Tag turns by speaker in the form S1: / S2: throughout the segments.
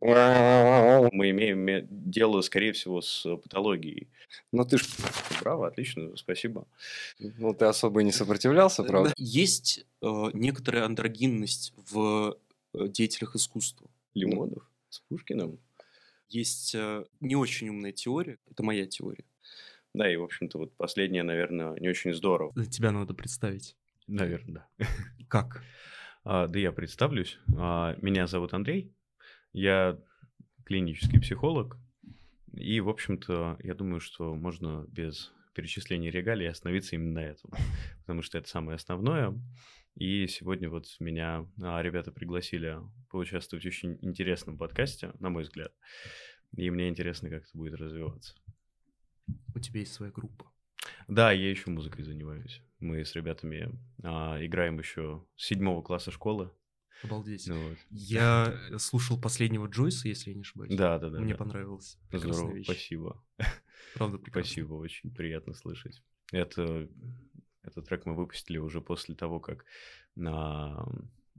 S1: Мы имеем дело, скорее всего, с патологией.
S2: Ну ты ж...
S1: Браво, отлично, спасибо.
S2: Ну ты особо не сопротивлялся, правда?
S3: Есть э, некоторая андрогинность в э, деятелях искусства.
S1: Лимонов с Пушкиным.
S3: Есть э, не очень умная теория, это моя теория.
S1: Да, и, в общем-то, вот последнее, наверное, не очень здорово.
S3: Тебя надо представить.
S1: Наверное, да.
S3: Как?
S1: А, да я представлюсь. А, меня зовут Андрей. Я клинический психолог. И, в общем-то, я думаю, что можно без перечисления регалий остановиться именно на этом. Потому что это самое основное. И сегодня вот меня а, ребята пригласили поучаствовать в очень интересном подкасте, на мой взгляд. И мне интересно, как это будет развиваться.
S3: У тебя есть своя группа?
S1: Да, я еще музыкой занимаюсь. Мы с ребятами а, играем еще с седьмого класса школы.
S3: Обалдеть. Ну, вот. Я слушал последнего Джойса, если я не ошибаюсь.
S1: Да, да, да.
S3: Мне
S1: да.
S3: понравилось.
S1: Здорово, вещь. спасибо.
S3: Правда, прекрасно.
S1: Спасибо, очень приятно слышать. Это, этот трек мы выпустили уже после того, как на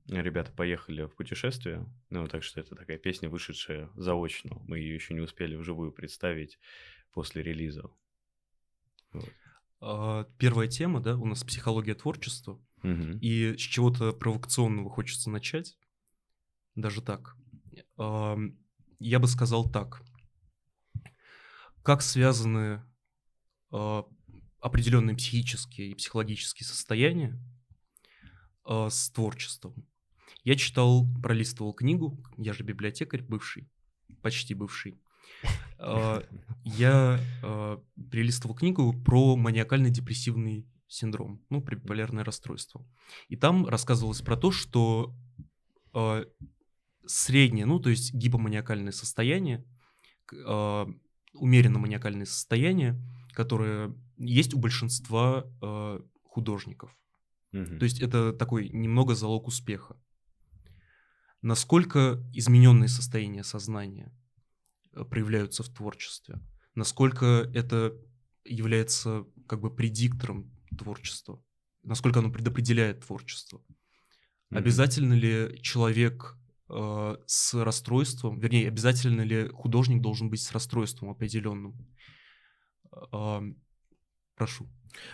S1: ребята поехали в путешествие. Ну, так что это такая песня, вышедшая заочно. Мы ее еще не успели вживую представить после релиза.
S3: Вот. А, первая тема, да, у нас психология творчества. И с чего-то провокационного хочется начать. Даже так. А, я бы сказал так. Как связаны а, определенные психические и психологические состояния с творчеством? Я читал, пролистывал книгу, я же библиотекарь бывший, почти бывший. А, я а, перелистывал книгу про маниакально-депрессивный синдром, ну, биполярное расстройство. И там рассказывалось про то, что а, среднее, ну, то есть гипоманиакальное состояние, умеренно маниакальное состояние, которое есть у большинства художников.
S1: Угу.
S3: То есть это такой немного залог успеха. Насколько измененное состояние сознания Э, проявляются в творчестве, насколько это является как бы предиктором творчества, насколько оно предопределяет творчество. Mm-hmm. Обязательно ли человек э, с расстройством, вернее, обязательно ли художник должен быть с расстройством определенным? Э, прошу.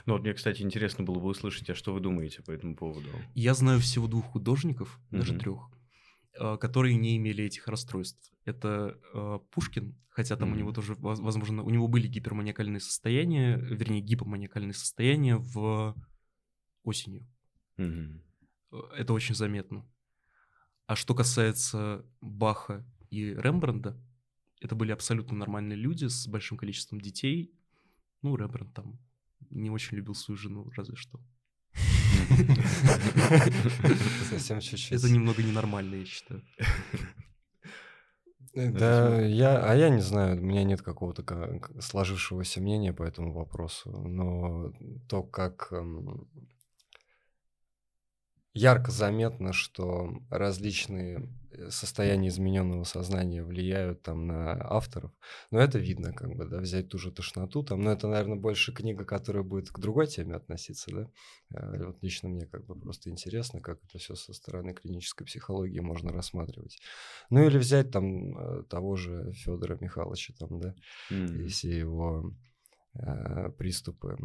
S1: Ну вот мне, кстати, интересно было бы услышать, а что вы думаете по этому поводу?
S3: Я знаю всего двух художников, mm-hmm. даже трех, которые не имели этих расстройств это э, Пушкин, хотя там mm-hmm. у него тоже, возможно, у него были гиперманиакальные состояния, вернее, гипоманиакальные состояния в осенью.
S1: Mm-hmm.
S3: Это очень заметно. А что касается Баха и Рембранда, это были абсолютно нормальные люди с большим количеством детей. Ну, Рембрандт там не очень любил свою жену, разве что.
S2: Совсем чуть-чуть.
S3: Это немного ненормально, я считаю.
S2: Да, я, а я не знаю, у меня нет какого-то сложившегося мнения по этому вопросу, но то, как эм, ярко заметно, что различные э, состояния измененного сознания влияют там на авторов. Но это видно, как бы, да, взять ту же тошноту там. Но это, наверное, больше книга, которая будет к другой теме относиться, да. А, вот лично мне как бы просто интересно, как это все со стороны клинической психологии можно рассматривать. Ну или взять там э, того же Федора Михайловича там, да, mm. и все его э, приступы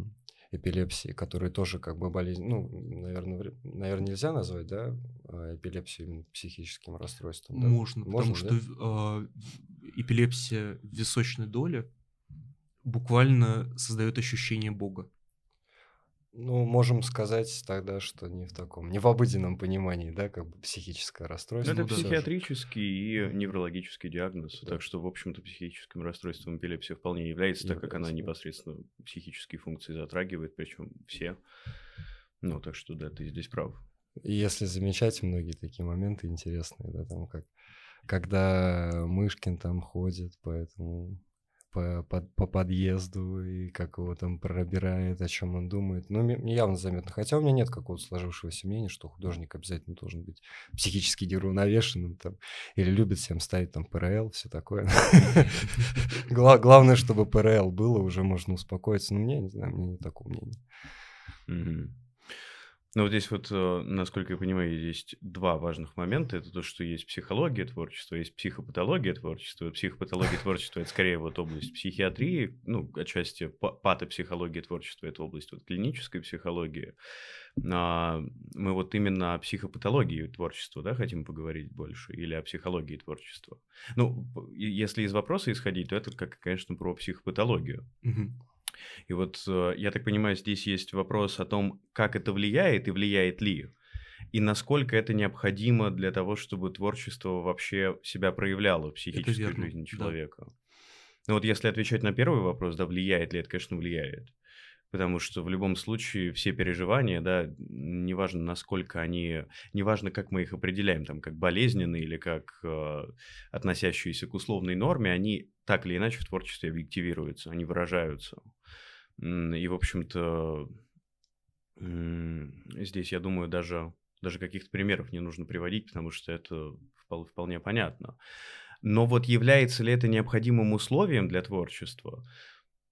S2: эпилепсии, которые тоже как бы болезнь, ну, наверное, наверное, нельзя назвать, да, а, эпилепсию именно психическим расстройством. Да?
S3: Можно, Можно, потому да? что э, эпилепсия височной доли буквально создает ощущение Бога.
S2: Ну, можем сказать тогда, что не в таком, не в обыденном понимании, да, как бы психическое расстройство.
S1: Ну, это психиатрический и неврологический диагноз, да. так что, в общем-то, психическим расстройством эпилепсия вполне является, является так как она непосредственно психические функции затрагивает, причем все. Ну, так что, да, ты здесь прав.
S2: И если замечать многие такие моменты интересные, да, там как когда Мышкин там ходит по этому по, по, по подъезду и как его там пробирает, о чем он думает. Ну, явно заметно. Хотя у меня нет какого-то сложившегося мнения, что художник обязательно должен быть психически неуравновешенным там, или любит всем ставить там ПРЛ, все такое. Главное, чтобы ПРЛ было, уже можно успокоиться. Но мне, не знаю, мне нет такого мнения.
S1: Ну, вот здесь вот, э, насколько я понимаю, есть два важных момента. Это то, что есть психология творчества, есть психопатология творчества. Психопатология творчества – это скорее вот область психиатрии, ну, отчасти патопсихология творчества – это область вот клинической психологии. А мы вот именно о психопатологии творчества, да, хотим поговорить больше, или о психологии творчества. Ну, если из вопроса исходить, то это, как, конечно, про психопатологию.
S3: Мгм.
S1: И вот, э, я так понимаю, здесь есть вопрос о том, как это влияет и влияет ли, и насколько это необходимо для того, чтобы творчество вообще себя проявляло в психической жизни
S3: да.
S1: человека. Ну вот если отвечать на первый вопрос, да, влияет ли это, конечно, влияет. Потому что в любом случае все переживания, да, неважно, насколько они, неважно, как мы их определяем, там, как болезненные или как э, относящиеся к условной норме, они так или иначе в творчестве объективируются, они выражаются. И, в общем-то, здесь, я думаю, даже, даже каких-то примеров не нужно приводить, потому что это впол- вполне понятно. Но вот является ли это необходимым условием для творчества?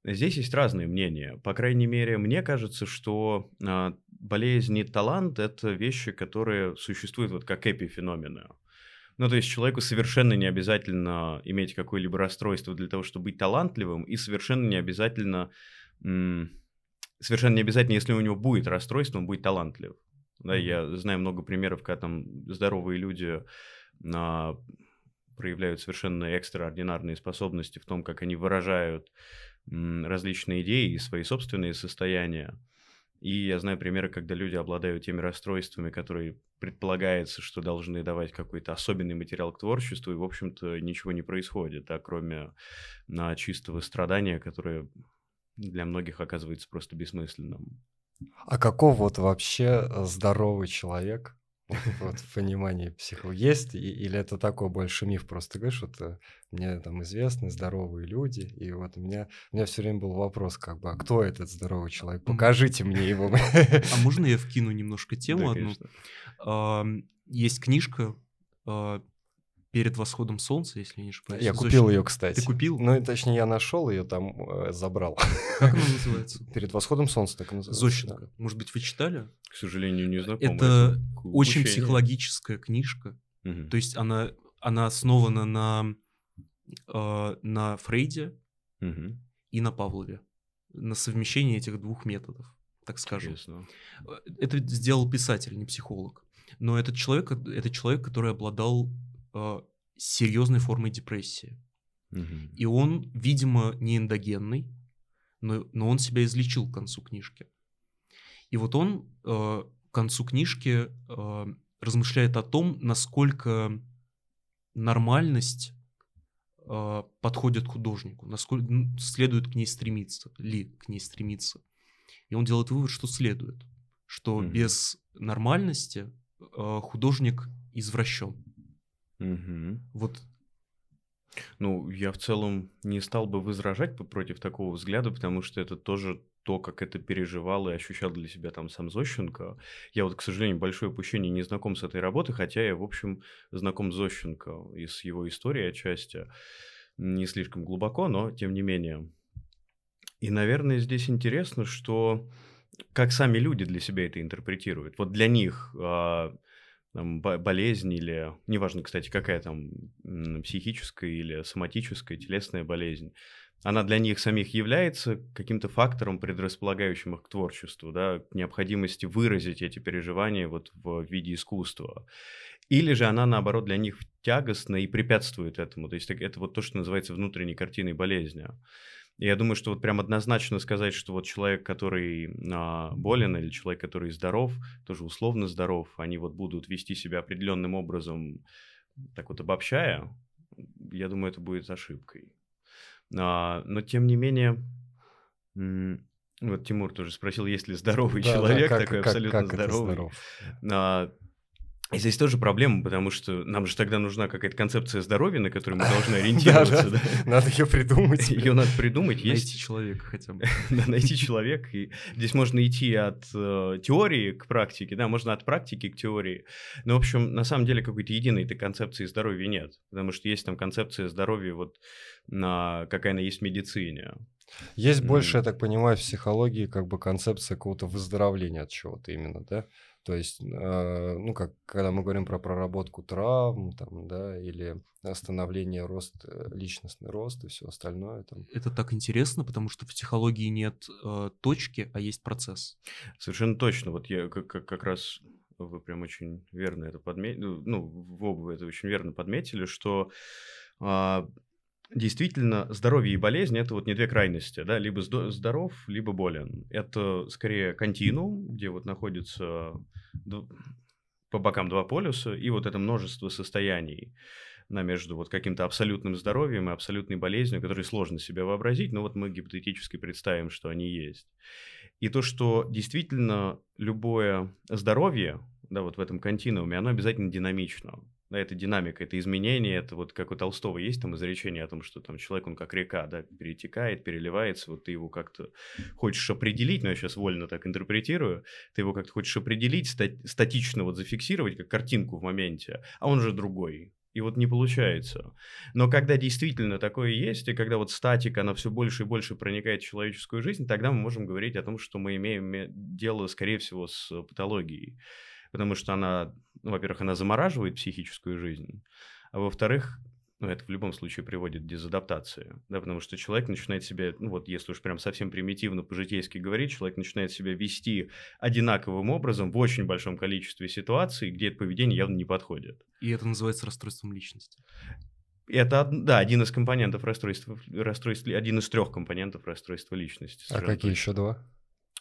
S1: Здесь есть разные мнения. По крайней мере, мне кажется, что а, болезнь и талант– это вещи, которые существуют вот как эпифеномены. Ну, то есть человеку совершенно не обязательно иметь какое-либо расстройство для того, чтобы быть талантливым, и совершенно не обязательно, совершенно не обязательно, если у него будет расстройство, он будет талантлив. Да, я знаю много примеров, когда там здоровые люди а, проявляют совершенно экстраординарные способности в том, как они выражают различные идеи и свои собственные состояния. И я знаю примеры, когда люди обладают теми расстройствами, которые предполагается, что должны давать какой-то особенный материал к творчеству, и, в общем-то, ничего не происходит, а кроме на чистого страдания, которое для многих оказывается просто бессмысленным.
S2: А каков вот вообще э, здоровый человек? Вот, в понимании психологии есть? И- или это такой больше миф? Просто говоришь, вот э, мне там известны здоровые люди, и вот у меня, у меня все время был вопрос, как бы, а кто этот здоровый человек? Покажите мне его.
S3: А можно я вкину немножко тему одну? Есть книжка а, «Перед восходом солнца», если не ошибаюсь.
S2: Я
S3: Зощенко.
S2: купил ее, кстати.
S3: Ты купил?
S2: Ну, точнее, я нашел ее, там э, забрал.
S3: Как она называется?
S2: Перед восходом солнца так и называется.
S3: Зощенко. Может быть, вы читали?
S1: К сожалению, не знаком.
S3: Это Очень психологическая книжка. То есть она, она основана на, а, на Фрейде и на Павлове. На совмещении этих двух методов, так скажем.
S1: Интересно.
S3: Э, Это сделал писатель, не психолог. Но этот человек, это человек, который обладал э, серьезной формой депрессии.
S1: Мгм.
S3: И он, видимо, не эндогенный, но, но он себя излечил к концу книжки. И вот он э, к концу книжки э, размышляет о том, насколько нормальность э, подходит художнику, насколько следует к ней стремиться, ли к ней стремиться. И он делает вывод, что следует, что
S1: Мгм.
S3: без нормальности э, художник извращен.
S1: Мгм.
S3: Вот
S1: Ну, я в целом не стал бы возражать против такого взгляда, потому что это тоже то, как это переживал и ощущал для себя там сам Зощенко. Я вот, к сожалению, большое упущение, не знаком с этой работой, хотя я, в общем, знаком с Зощенко и с его историей отчасти. Не слишком глубоко, но тем не менее. И, наверное, здесь интересно, что как сами люди для себя это интерпретируют. Вот для них а, там, бо- болезнь или, неважно, кстати, какая там психическая или соматическая, телесная болезнь, она для них самих является каким-то фактором, предрасполагающим их к творчеству, да, к необходимости выразить эти переживания вот в виде искусства. Или же она, наоборот, для них тягостна и препятствует этому. То есть это вот то, что называется внутренней картиной болезни. Я думаю, что вот прям однозначно сказать, что вот человек, который а, болен, или человек, который здоров, тоже условно здоров, они вот будут вести себя определенным образом, так вот обобщая, я думаю, это будет ошибкой. А, но тем не менее, вот Тимур тоже спросил, есть ли здоровый
S2: Да, да,
S1: человек,
S2: как-
S1: такой
S2: как-
S1: абсолютно
S2: как
S1: здоровый.
S2: здоров?
S1: А, и здесь тоже проблема, потому что нам же тогда нужна какая-то концепция здоровья, на которой мы должны ориентироваться.
S2: Да,
S1: да.
S2: Надо ее придумать.
S1: Ее надо придумать.
S3: найти
S1: Есть
S3: человека хотя бы.
S1: найти человека. И здесь можно идти от э, теории к практике, да, можно от практики к теории. Но, в общем, на самом деле какой-то единой этой концепции здоровья нет. Потому что есть там концепция здоровья, вот на, какая она есть в медицине.
S2: Есть больше,
S1: М.
S2: я так понимаю, в психологии как бы концепция какого-то выздоровления от чего-то именно, да? То есть, э, ну, как когда мы говорим про проработку травм, там, да, или становление рост, э, личностный рост и все остальное. Там.
S3: Это так интересно, потому что в психологии нет э, точки, а есть процесс.
S1: Совершенно точно. Вот я как, как, как раз вы прям очень верно это подметили, ну, в оба вы это очень верно подметили, что а, действительно здоровье и болезнь это вот не две крайности, да, либо здоров, либо болен. Это скорее континуум, где вот находится по бокам два полюса и вот это множество состояний на между вот каким-то абсолютным здоровьем и абсолютной болезнью, которые сложно себе вообразить, но вот мы гипотетически представим, что они есть. И то, что действительно любое здоровье, да, вот в этом континууме, оно обязательно динамично. Да, это динамика, это изменение, это вот как у Толстого есть там изречение о том, что там человек, он как река, да, перетекает, переливается, вот ты его как-то хочешь определить, но я сейчас вольно так интерпретирую, ты его как-то хочешь определить, стати- статично вот зафиксировать, как картинку в моменте, а он же другой, и вот не получается. Но когда действительно такое есть, и когда вот статика, она все больше и больше проникает в человеческую жизнь, тогда мы можем говорить о том, что мы имеем дело, скорее всего, с патологией. Потому что она, ну, во-первых, она замораживает психическую жизнь, а во-вторых, ну, это в любом случае приводит к дезадаптации, да, потому что человек начинает себя, ну, вот если уж прям совсем примитивно по-житейски говорить, человек начинает себя вести одинаковым образом в очень большом количестве ситуаций, где это поведение явно не подходит.
S3: И это называется расстройством личности.
S1: Это, да, один из компонентов расстройства, расстройства, один из трех компонентов расстройства личности.
S2: А какие еще два?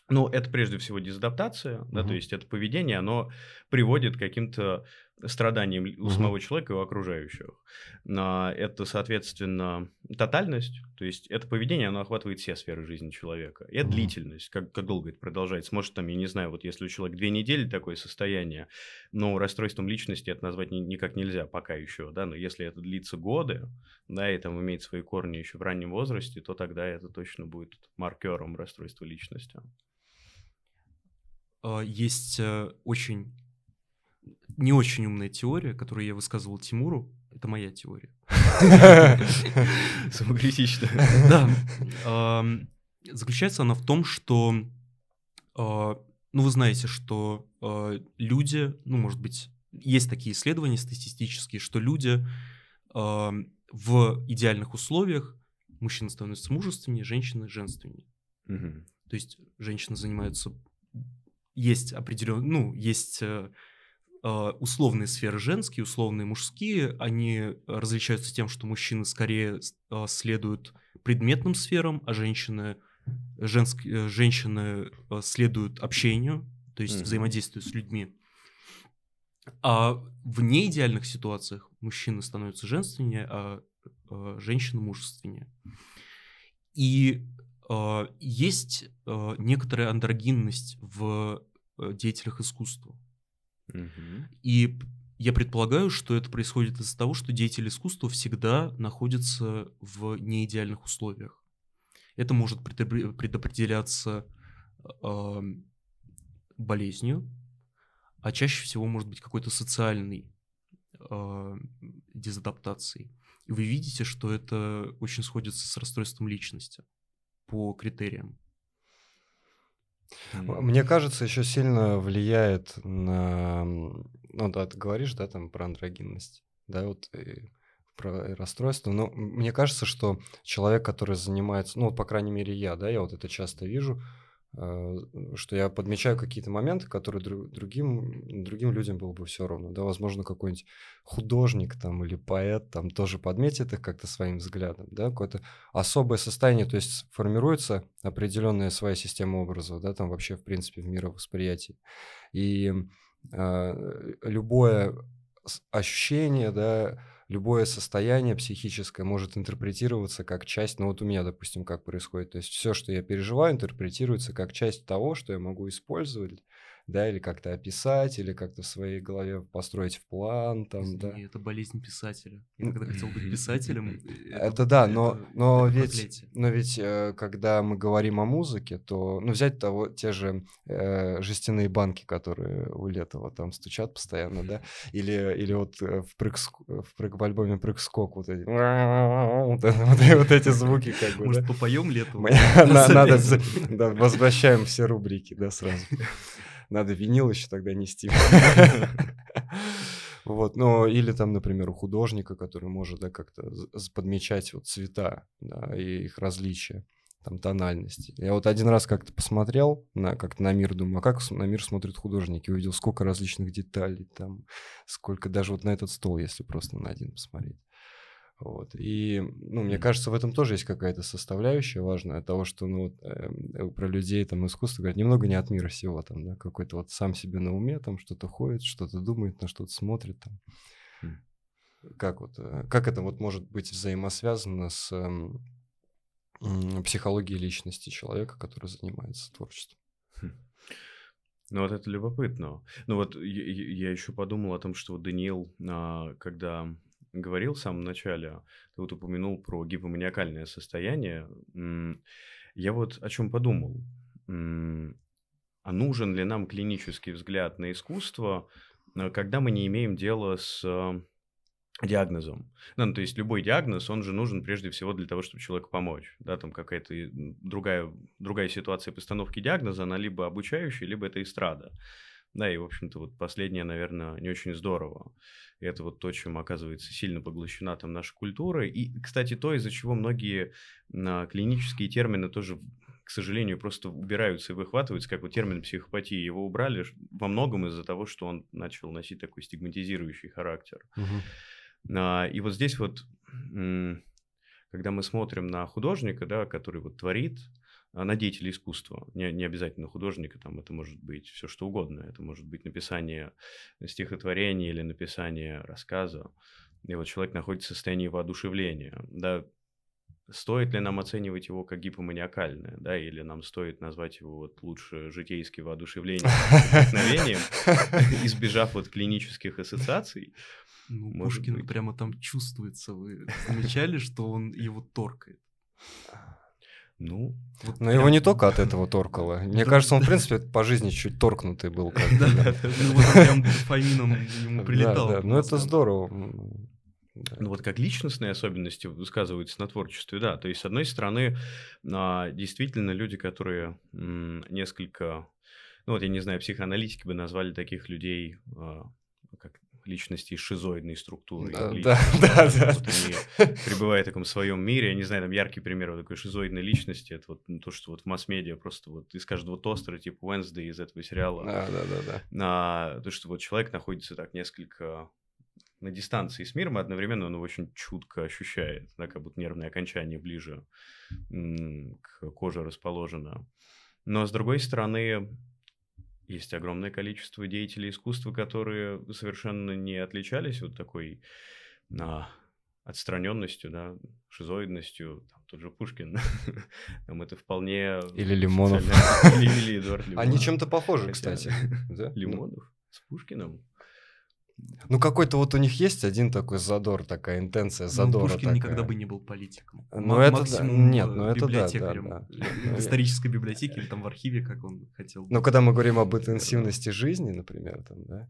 S1: Ну, это прежде всего дезадаптация, угу. да, то есть это поведение, оно приводит к каким-то страданиям у угу. самого человека и у окружающих. Это, соответственно, тотальность, то есть это поведение, оно охватывает все сферы жизни человека. И это угу. длительность, как, как долго это продолжается. Может, там, я не знаю, вот если у человека две недели такое состояние, но расстройством личности это назвать ни, никак нельзя пока еще, да, но если это длится годы, да, и там имеет свои корни еще в раннем возрасте, то тогда это точно будет маркером расстройства личности.
S3: А, есть э, очень не очень умная теория, которую я высказывал Тимуру. Это моя теория.
S1: Самокритично.
S3: Да. Заключается она в том, что, а, ну, вы знаете, что а, люди, ну, может быть, есть такие исследования статистические, что люди в идеальных условиях мужчина становится мужественнее, женщина женственнее. То есть женщины занимаются есть определенные, ну, есть э, а, условные сферы женские, условные мужские, они различаются тем, что мужчины скорее а, следуют предметным сферам, а женщины, женские, э, женщины а, следуют общению, то есть mm-hmm. взаимодействию с людьми. А в неидеальных ситуациях мужчины становятся женственнее, а, женщины мужественнее. И есть некоторая андрогинность в э, деятелях искусства. И я предполагаю, что это происходит из-за того, что деятель искусства всегда находится в неидеальных условиях. Это может предопределяться э, болезнью, а чаще всего может быть какой-то социальной э, дезадаптацией. И вы видите, что это очень сходится с расстройством личности по критериям.
S2: Мне кажется, еще сильно влияет на... Ну, да, ты говоришь, да, там про андрогинность, да, вот и про расстройство. Но мне кажется, что человек, который занимается, ну, по крайней мере, я, да, я вот это часто вижу, что я подмечаю какие-то моменты, которые другим, другим людям было бы все равно. Да, возможно, какой-нибудь художник там или поэт там тоже подметит их как-то своим взглядом, да, какое-то особое состояние, то есть формируется определенная своя система образов, да, там вообще, в принципе, в мировосприятии. И э, любое ощущение, да, любое состояние психическое может интерпретироваться как часть, ну вот у меня, допустим, как происходит, то есть все, что я переживаю, интерпретируется как часть того, что я могу использовать да, или как-то описать, или как-то в своей голове построить в план, там, Извини, да.
S3: это болезнь писателя. Я когда хотел быть писателем...
S2: Это, да, но, но ведь, но ведь, э, когда мы говорим о музыке, то, ну, взять того, те же э, жестяные банки, которые у Летова там стучат постоянно, да, или, или вот э, в, прыг, в, альбоме «Прыг-скок» вот эти, вот, эти звуки, как бы,
S3: Может, попоем Летова?
S2: Надо, возвращаем все рубрики, да, сразу. Надо винил еще тогда нести. Вот, ну, или там, например, у художника, который может, да, как-то подмечать вот цвета, да, и их различия, там, тональности. Я вот один раз как-то посмотрел на, как на мир, думаю, а как на мир смотрят художники, увидел, сколько различных деталей там, сколько даже вот на этот стол, если просто на один посмотреть. Вот. И, ну, мне кажется, в этом тоже есть какая-то составляющая важная того, что, ну, вот, э, про людей там искусство говорят, немного не от мира сего, там, да, какой-то вот сам себе на уме, там, что-то ходит, что-то думает, на что-то смотрит, там. Mm. Как вот, э, как это вот может быть взаимосвязано с э, психологией личности человека, который занимается творчеством? Хм.
S1: Ну, вот это любопытно. Ну, вот я, я еще подумал о том, что Даниил, а, когда говорил в самом начале, ты вот упомянул про гипоманиакальное состояние. Я вот о чем подумал. А нужен ли нам клинический взгляд на искусство, э, когда мы не имеем дела с э, диагнозом. Ну, то есть любой диагноз, он же нужен прежде всего для того, чтобы человеку помочь. Да, там какая-то другая, другая ситуация постановки диагноза, она либо обучающая, либо это эстрада. Да, и, в общем-то, вот последнее, наверное, не очень здорово. И это вот то, чем, оказывается, сильно поглощена там наша культура. И, кстати, то, из-за чего многие а, клинические термины тоже к сожалению, просто убираются и выхватываются, как вот термин психопатии. Его убрали во многом из-за того, что он начал носить такой стигматизирующий характер. Угу. А, и вот здесь вот, когда мы смотрим на художника, да, который вот творит, а, на деятеля искусства. Не, не обязательно художника, там это может быть все что угодно. Это может быть написание стихотворения или написание рассказа. И вот человек находится в состоянии воодушевления. Да, стоит ли нам оценивать его как гипоманиакальное, да, или нам стоит назвать его вот лучше житейским воодушевлением, вдохновением, избежав вот клинических ассоциаций.
S3: Ну, Пушкин прямо там чувствуется. Вы замечали, что он его торкает?
S2: Ну, вот Но его не только от этого торкало. Мне кажется, он, в принципе, по жизни чуть торкнутый был. Да, ну вот прям дофамином ему прилетал. Да, ну это здорово.
S1: Ну вот как личностные особенности высказываются на творчестве, да. То есть, с одной стороны, а, действительно люди, которые несколько, ну вот я не знаю, психоаналитики бы назвали таких людей а, как личности шизоидной структуры. Да, да, да, да. Вот они пребывают в таком своем мире. Я не знаю, там яркий пример вот такой шизоидной личности. Это вот то, что вот в масс-медиа просто вот из каждого тостера, типа Wednesday из этого сериала. Да, да, да. да. А, то, что вот человек находится так несколько на дистанции с миром, одновременно он его очень чутко ощущает, да, как будто нервное окончание ближе к коже расположено. Но с другой стороны, есть огромное количество деятелей искусства, которые совершенно не отличались вот такой а, отстраненностью, да, шизоидностью, там тот же Пушкин, там это вполне...
S2: Или Лимонов. Или, Эдуард Лимонов. Они чем-то похожи, кстати.
S1: Лимонов с Пушкиным?
S2: Ну, какой-то вот у них есть один такой задор, такая интенция ну, задора. Ну,
S3: Пушкин
S2: такая.
S3: никогда бы не был политиком.
S2: Ну, это да. Нет, ну это да, да, да.
S3: В исторической библиотеке или там в архиве, как он хотел.
S2: Ну, когда мы говорим об интенсивности жизни, например, там, да,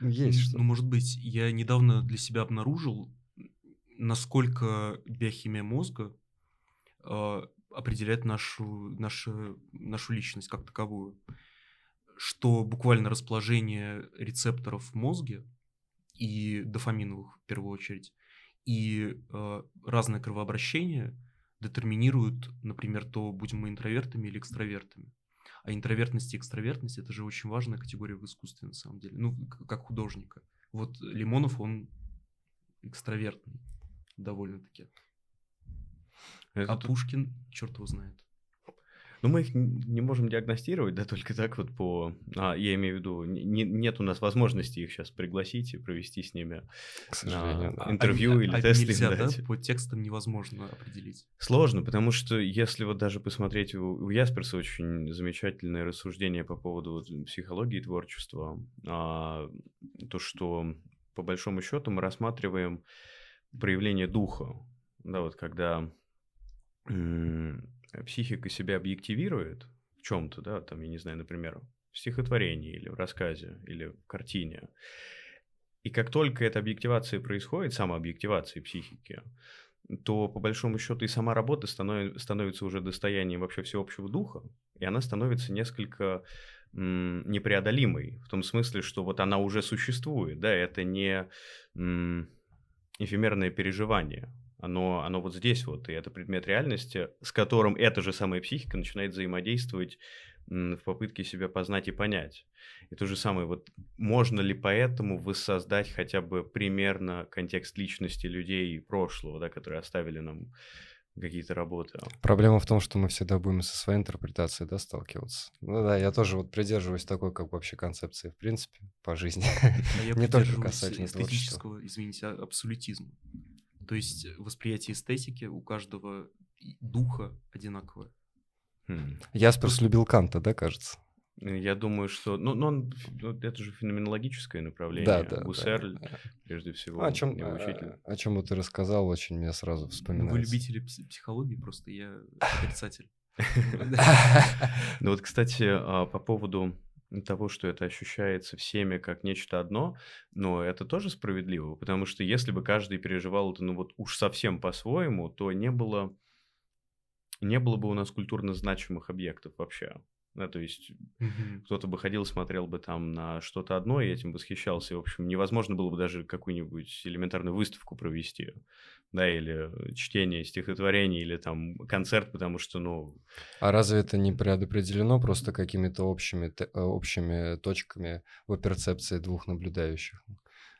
S2: есть что
S3: Ну, может быть, я недавно для себя обнаружил, насколько биохимия мозга э, определяет нашу, нашу, нашу личность как таковую что буквально расположение рецепторов в мозге и дофаминовых в первую очередь, и э, разное кровообращение детерминируют, например, то будем мы интровертами или экстравертами. А интровертность и экстравертность это же очень важная категория в искусстве на самом деле, ну, как художника. Вот Лимонов, он экстравертный довольно-таки. Это а тут... Пушкин, черт его знает.
S1: Ну, мы их не можем диагностировать, да, только так вот по... А, я имею в виду, не, нет у нас возможности их сейчас пригласить и провести с ними К сожалению, а, да. интервью а, или а тесты нельзя,
S3: да? По текстам невозможно определить.
S1: Сложно, потому что если вот даже посмотреть, у, у Ясперса очень замечательное рассуждение по поводу вот, психологии творчества, а, то, что по большому счету мы рассматриваем проявление духа, да, вот когда психика себя объективирует в чем-то, да, там, я не знаю, например, в стихотворении или в рассказе или в картине, и как только эта объективация происходит, самообъективация психики, то по большому счету и сама работа станов, становится уже достоянием вообще всеобщего духа, и она становится несколько непреодолимой, в том смысле, что вот она уже существует, да, это не эфемерное переживание, оно, оно вот здесь вот, и это предмет реальности, с которым эта же самая психика начинает взаимодействовать в попытке себя познать и понять. И то же самое, вот можно ли поэтому воссоздать хотя бы примерно контекст личности людей прошлого, да, которые оставили нам какие-то работы.
S2: Проблема в том, что мы всегда будем со своей интерпретацией да, сталкиваться. Ну да, я тоже вот придерживаюсь такой, как вообще концепции, в принципе, по жизни.
S3: А я
S2: Не только касательно творчества.
S3: эстетического, извините, а- абсолютизма. То есть восприятие эстетики у каждого духа одинаковое.
S1: Хм.
S2: Ясперс любил Канта, да, кажется?
S1: Я думаю, что... Ну, ну, он- ну, это же феноменологическое направление.
S2: Да, да.
S1: Гуссерль,
S2: да.
S1: прежде всего,
S2: Ну, о чем,
S1: его учитель.
S2: о чем вот ты рассказал, очень мне сразу
S3: Ну,
S2: вспоминается.
S3: Вы любители пс- психологии, просто я отрицатель.
S1: Ну вот, кстати, а, по поводу того, что это ощущается всеми как нечто одно, но это тоже справедливо, потому что если бы каждый переживал это, ну вот уж совсем по-своему, то не было, не было бы у нас культурно значимых объектов вообще. Да, то есть
S3: Мгм.
S1: кто-то бы ходил, смотрел бы там на что-то одно и этим восхищался. И, в общем, невозможно было бы даже какую-нибудь элементарную выставку провести, да, или чтение стихотворений, или там концерт, потому что, ну,
S2: А разве это не предопределено просто какими-то общими, э, общими точками в перцепции двух наблюдающих?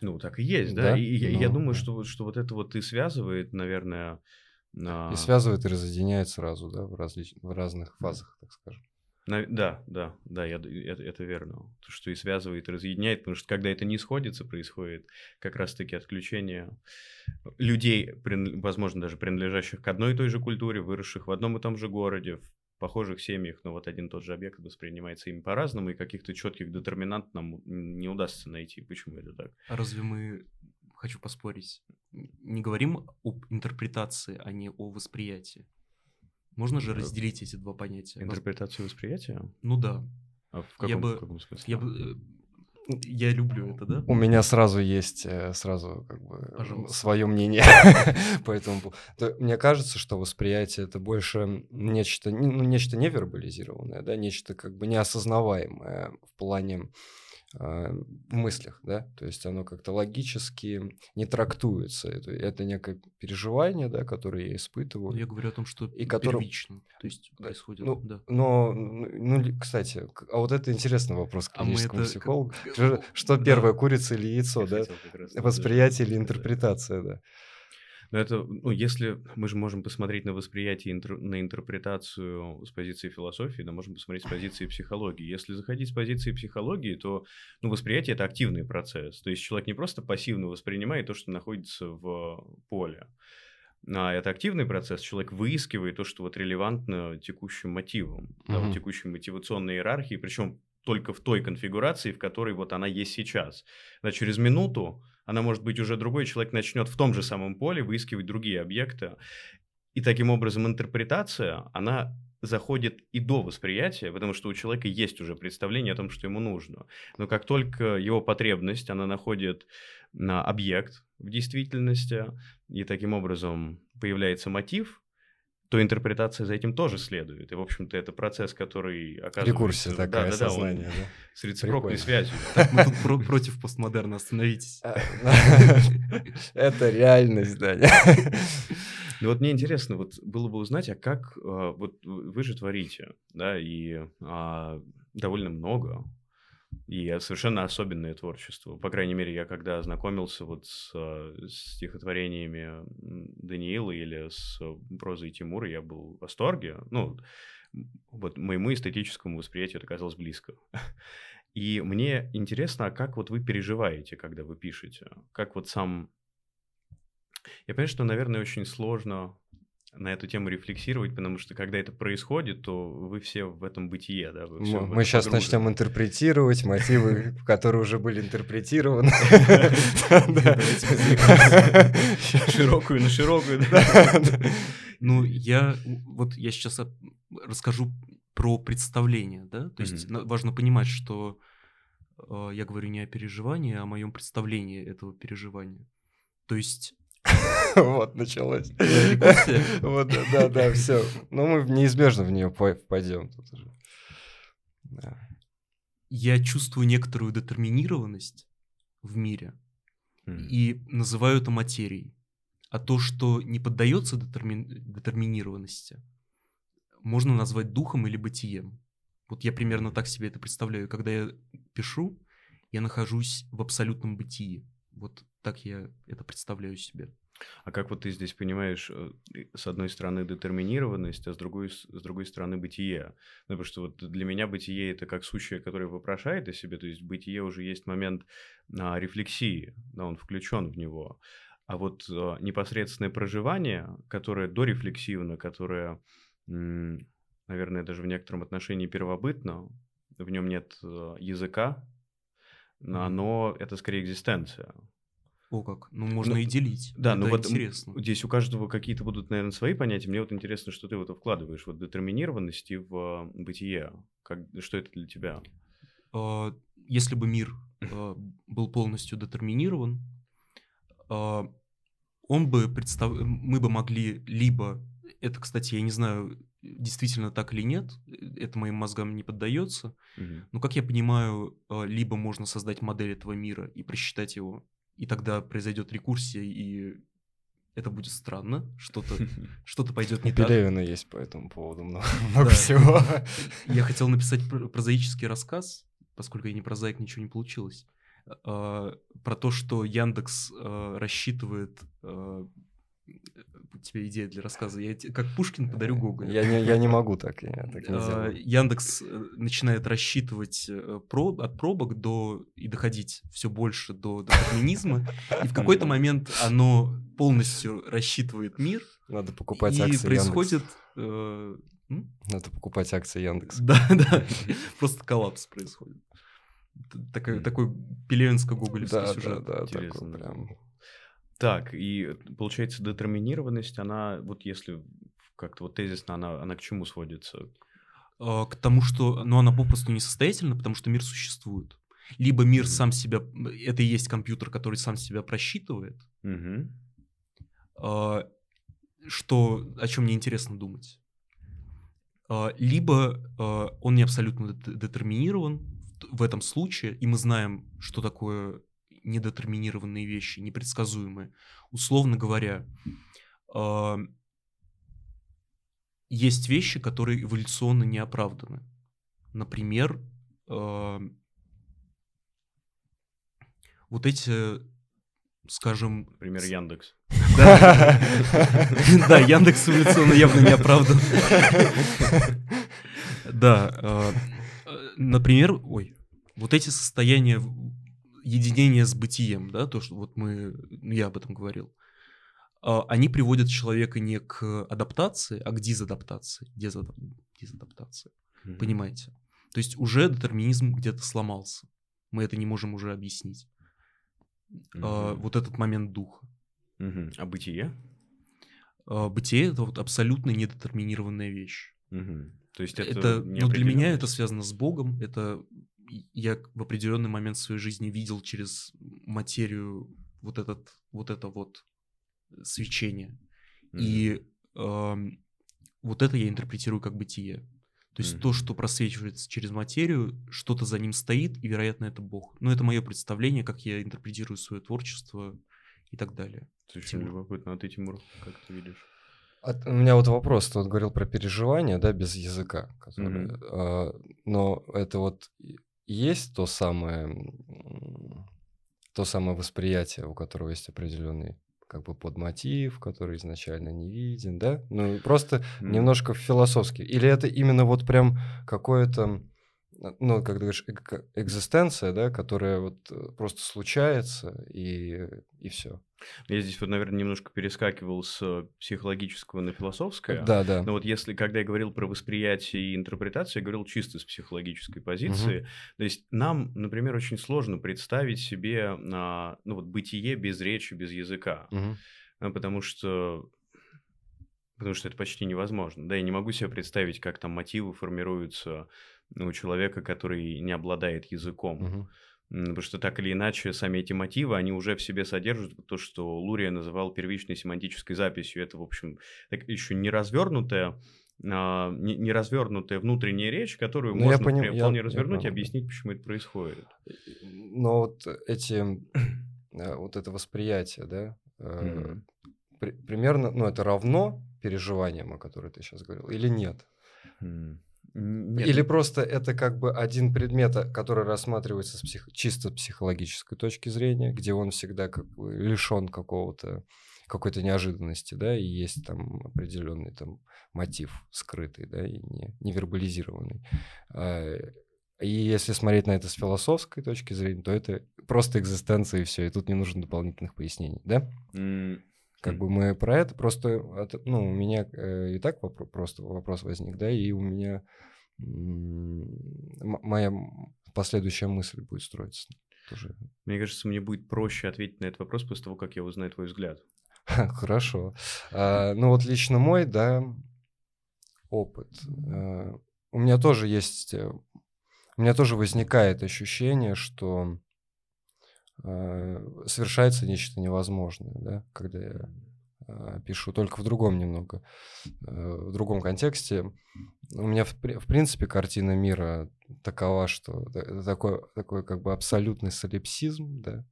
S1: Ну, так и есть, да.
S2: Да?
S1: И, я- я
S2: Ну,
S1: думаю,
S2: да.
S1: что, что вот это вот и связывает, наверное, на-
S2: И связывает и разъединяет сразу, да, в, различ... в разных фазах, так скажем.
S1: На- да, да, да, я, это, это верно. То, что и связывает, и разъединяет, потому что когда это не сходится, происходит как раз-таки отключение людей, возможно, даже принадлежащих к одной и той же культуре, выросших в одном и том же городе, в похожих семьях, но вот один и тот же объект воспринимается ими по-разному, и каких-то четких детерминант нам не удастся найти. Почему это так?
S3: А разве мы, хочу поспорить, не говорим об интерпретации, а не о восприятии? Можно же
S1: Э,
S3: разделить эти два понятия?
S1: Интерпретацию восприятия?
S3: Ну да.
S1: А в
S3: Я
S1: каком,
S3: бы-
S1: в каком смысле?
S3: Я, бы, э, я люблю это, да?
S2: У меня сразу есть э, сразу как бы
S3: Пожалуйста.
S2: свое мнение по этому Мне кажется, что восприятие это больше нечто, не- ну, нечто невербализированное, да, нечто как бы неосознаваемое в плане в мыслях, да, то есть оно как-то логически не трактуется. Это, это некое переживание, да, которое я испытываю.
S3: Я говорю о том, что
S2: И которым-
S3: первично. То есть
S2: Да,
S3: происходит,
S2: ну,
S3: да.
S2: Но, ну, ну, кстати, а вот это интересный вопрос к
S3: А
S2: клиническому
S3: как-
S2: психологу.
S3: как-
S2: Что,
S3: да.
S2: первое, курица или яйцо,
S1: Я
S2: да?
S1: раз
S2: Восприятие или интерпретация, да.
S1: Но это, ну, если мы же можем посмотреть на восприятие, интер- на интерпретацию с позиции философии, да, можем посмотреть с позиции психологии. Если заходить с позиции психологии, то ну, восприятие это активный процесс. То есть человек не просто пассивно воспринимает то, что находится в поле. А это активный процесс. Человек выискивает то, что вот релевантно текущим мотивам, да, вот текущей мотивационной иерархии, причем только в той конфигурации, в которой вот она есть сейчас. Да, через минуту она может быть уже другой, человек начнет в том же самом поле выискивать другие объекты. И таким образом интерпретация, она заходит и до восприятия, потому что у человека есть уже представление о том, что ему нужно. Но как только его потребность, она находит на объект в действительности, и таким образом появляется мотив, то интерпретация за этим тоже следует. И, в общем-то, это процесс, который оказывается...
S2: Рекурсия такая,
S1: Да-да-да, он
S2: сознание, да.
S1: С рецепрокной связью.
S3: Так, мы тут про- против постмодерна, остановитесь.
S2: А, Это реальность, да.
S1: Ну вот мне интересно, вот было бы узнать, а как а, вот вы же творите, да, и а, довольно много, и совершенно особенное творчество. По крайней мере, я когда ознакомился вот с, а, с стихотворениями Даниила или с прозой Тимура, я был в восторге. Ну, вот моему эстетическому восприятию это казалось близко. И мне интересно, а как вот вы переживаете, когда вы пишете? Как вот сам я понимаю, что, наверное, очень сложно на эту тему рефлексировать, потому что когда это происходит, то вы все в этом бытие, да, вы все
S2: Мы, мы сейчас
S1: погружены.
S2: начнем интерпретировать мотивы, которые уже были интерпретированы.
S1: Широкую на широкую.
S3: Ну, я вот я сейчас расскажу про представление, да, то есть на- важно понимать, что э, я говорю не о переживании, а о моем представлении этого переживания. То есть
S2: Вот, началось. Вот, да, да, все. Ну, мы неизбежно в нее. Да.
S3: я чувствую некоторую детерминированность в мире и называю это материей. А то, что не поддается детерми- детерминированности, можно назвать духом или бытием. Вот я примерно так себе это представляю. Когда я пишу, я нахожусь в абсолютном бытии. Вот так я это представляю себе.
S1: А как вот ты здесь понимаешь, э, с одной стороны детерминированность, а с другой, с другой стороны бытие? Ну, потому что вот для меня бытие это как сущее, которое вопрошает о себе, то есть бытие уже есть момент а, рефлексии, да, он включен в него. А вот а, непосредственное проживание, которое дорефлексивно, которое, наверное, даже в некотором отношении первобытно, в нем нет э, языка, но оно это скорее экзистенция.
S3: О как. Ну, можно
S1: Ну,
S3: и делить.
S1: Да,
S3: это
S1: ну вот
S3: интересно.
S1: здесь у каждого какие-то будут, наверное, свои понятия. Мне вот интересно, что ты в это вкладываешь, вот детерминированности в а, бытие. Как, что это для тебя?
S3: А, Если бы мир а, был полностью детерминирован, а, он бы представ... мы бы могли либо, это, кстати, я не знаю, действительно так или нет, это моим мозгам не поддается,
S1: Мгм.
S3: но, как я понимаю, а, либо можно создать модель этого мира и просчитать его, и тогда произойдет рекурсия, и это будет странно, что-то что пойдет не так.
S2: Пелевина есть по этому поводу много, много
S3: Да.
S2: всего.
S3: Я хотел написать пр- прозаический рассказ, поскольку я не прозаик, ничего не получилось. А, Про то, что Яндекс а, рассчитывает... У тебя идея для рассказа. Я те- как Пушкин подарю Гоголю.
S2: Я не, я не могу так, я так не делаю.
S3: Яндекс э, начинает рассчитывать э, про- от пробок до и доходить все больше до детерминизма, и в какой-то момент оно полностью рассчитывает мир,
S2: Надо покупать
S3: и
S2: акции
S3: происходит...
S2: Яндекс.
S3: э?
S2: Надо покупать акции Яндекса.
S3: Да, да. Просто коллапс происходит. Такой, такой пелевинско-гоголевский
S2: Да, да,
S3: сюжет.
S2: да,
S1: Интересно.
S2: такой прям.
S1: Так, и получается детерминированность, она вот если как-то вот тезисно, она, она к чему сводится?
S3: А, К тому, что ну, она попросту несостоятельна, потому что мир существует. Либо мир сам себя... Это и есть компьютер, который сам себя просчитывает, а, что, о чем мне интересно думать. А, Либо он не абсолютно дет- детерминирован в этом случае, и мы знаем, что такое недетерминированные вещи, непредсказуемые. Условно говоря, а, есть вещи, которые эволюционно не оправданы. Например, а, вот эти, скажем,
S1: Например, Яндекс.
S3: да, Яндекс эволюционно явно не оправдан. Да, э, например, ой, вот эти состояния единения с бытием, да, то, что вот мы, ну, я об этом говорил, а, они приводят человека не к адаптации, а к дезадаптации. Дезадап- Дезадаптации.
S1: Мгм.
S3: Понимаете? То есть уже детерминизм где-то сломался. Мы это не можем уже объяснить.
S1: Мгм.
S3: Вот этот момент духа.
S1: Мгм. А бытие?
S3: А, Бытие это вот абсолютно недетерминированная вещь.
S1: Мгм. То есть это,
S3: Это, ну, для меня это связано с Богом. Это я в определенный момент своей жизни видел через материю вот этот вот это вот свечение.
S1: Мгм.
S3: И ам, вот это я интерпретирую как бытие. То есть то,
S1: Мгм.
S3: что просвечивается через материю, что-то за ним стоит, и, вероятно, это Бог. Но это мое представление, как я интерпретирую свое творчество и так далее.
S1: Это очень
S3: Тимур.
S1: любопытно. А ты, Тимур, как ты видишь?
S2: А т- у меня вот вопрос, ты вот говорил про переживания, да, без языка, которые,
S1: Мгм.
S2: а, но это вот есть то самое, то самое восприятие, у которого есть определенный как бы подмотив, который изначально не виден, да? Ну, просто
S1: М.
S2: немножко философски. Или это именно вот прям какое-то, ну, как ты говоришь, эк- экзистенция, да, которая вот э, просто случается, и, и все.
S1: Я здесь вот, наверное, немножко перескакивал с психологического на философское.
S2: Да, да.
S1: Но вот если, когда я говорил про восприятие и интерпретацию, я говорил чисто с психологической позиции. То есть нам, например, очень сложно представить себе а, ну, вот, бытие без речи, без языка. А, Потому что потому что это почти невозможно. Да, я не могу себе представить, как там мотивы формируются у человека, который не обладает языком. М, Потому что так или иначе сами эти мотивы, они уже в себе содержат то, что Лурия называл первичной семантической записью. Это, в общем, так еще не развернутая а, не- неразвернутая внутренняя речь, которую
S2: Ну, я
S1: можно
S2: поним- я-
S1: вполне
S2: я
S1: развернуть и
S2: понял, да.
S1: объяснить, почему это происходит.
S2: Но вот эти, э, вот это восприятие, да,
S1: Мгм.
S2: при- примерно, ну, это равно переживаниям, о которых ты сейчас говорил, или нет?
S1: М. Нет,
S2: Или
S1: ну,
S2: просто это как бы один предмет, а, который рассматривается с псих- чисто психологической точки зрения, где он всегда как бы лишен какого-то какой-то неожиданности, да, и есть там определенный там мотив скрытый, да, и не, не вербализированный. А, И если смотреть на это с философской точки зрения, то это просто экзистенция и все, и тут не нужно дополнительных пояснений, да? Как бы мы про это просто, ну, у меня э, и так вопро- просто вопрос возник, да, и у меня моя последующая мысль будет строиться тоже.
S1: Мне кажется, мне будет проще ответить на этот вопрос после того, как я узнаю твой взгляд.
S2: Хорошо. А, Ну вот лично мой, да, опыт. э, У меня тоже есть, э, у меня тоже возникает ощущение, что совершается нечто невозможное, да, когда я э, пишу, только в другом немного, э, в другом контексте. У меня, в, в принципе, картина мира такова, что такой, такой как бы абсолютный солипсизм, да,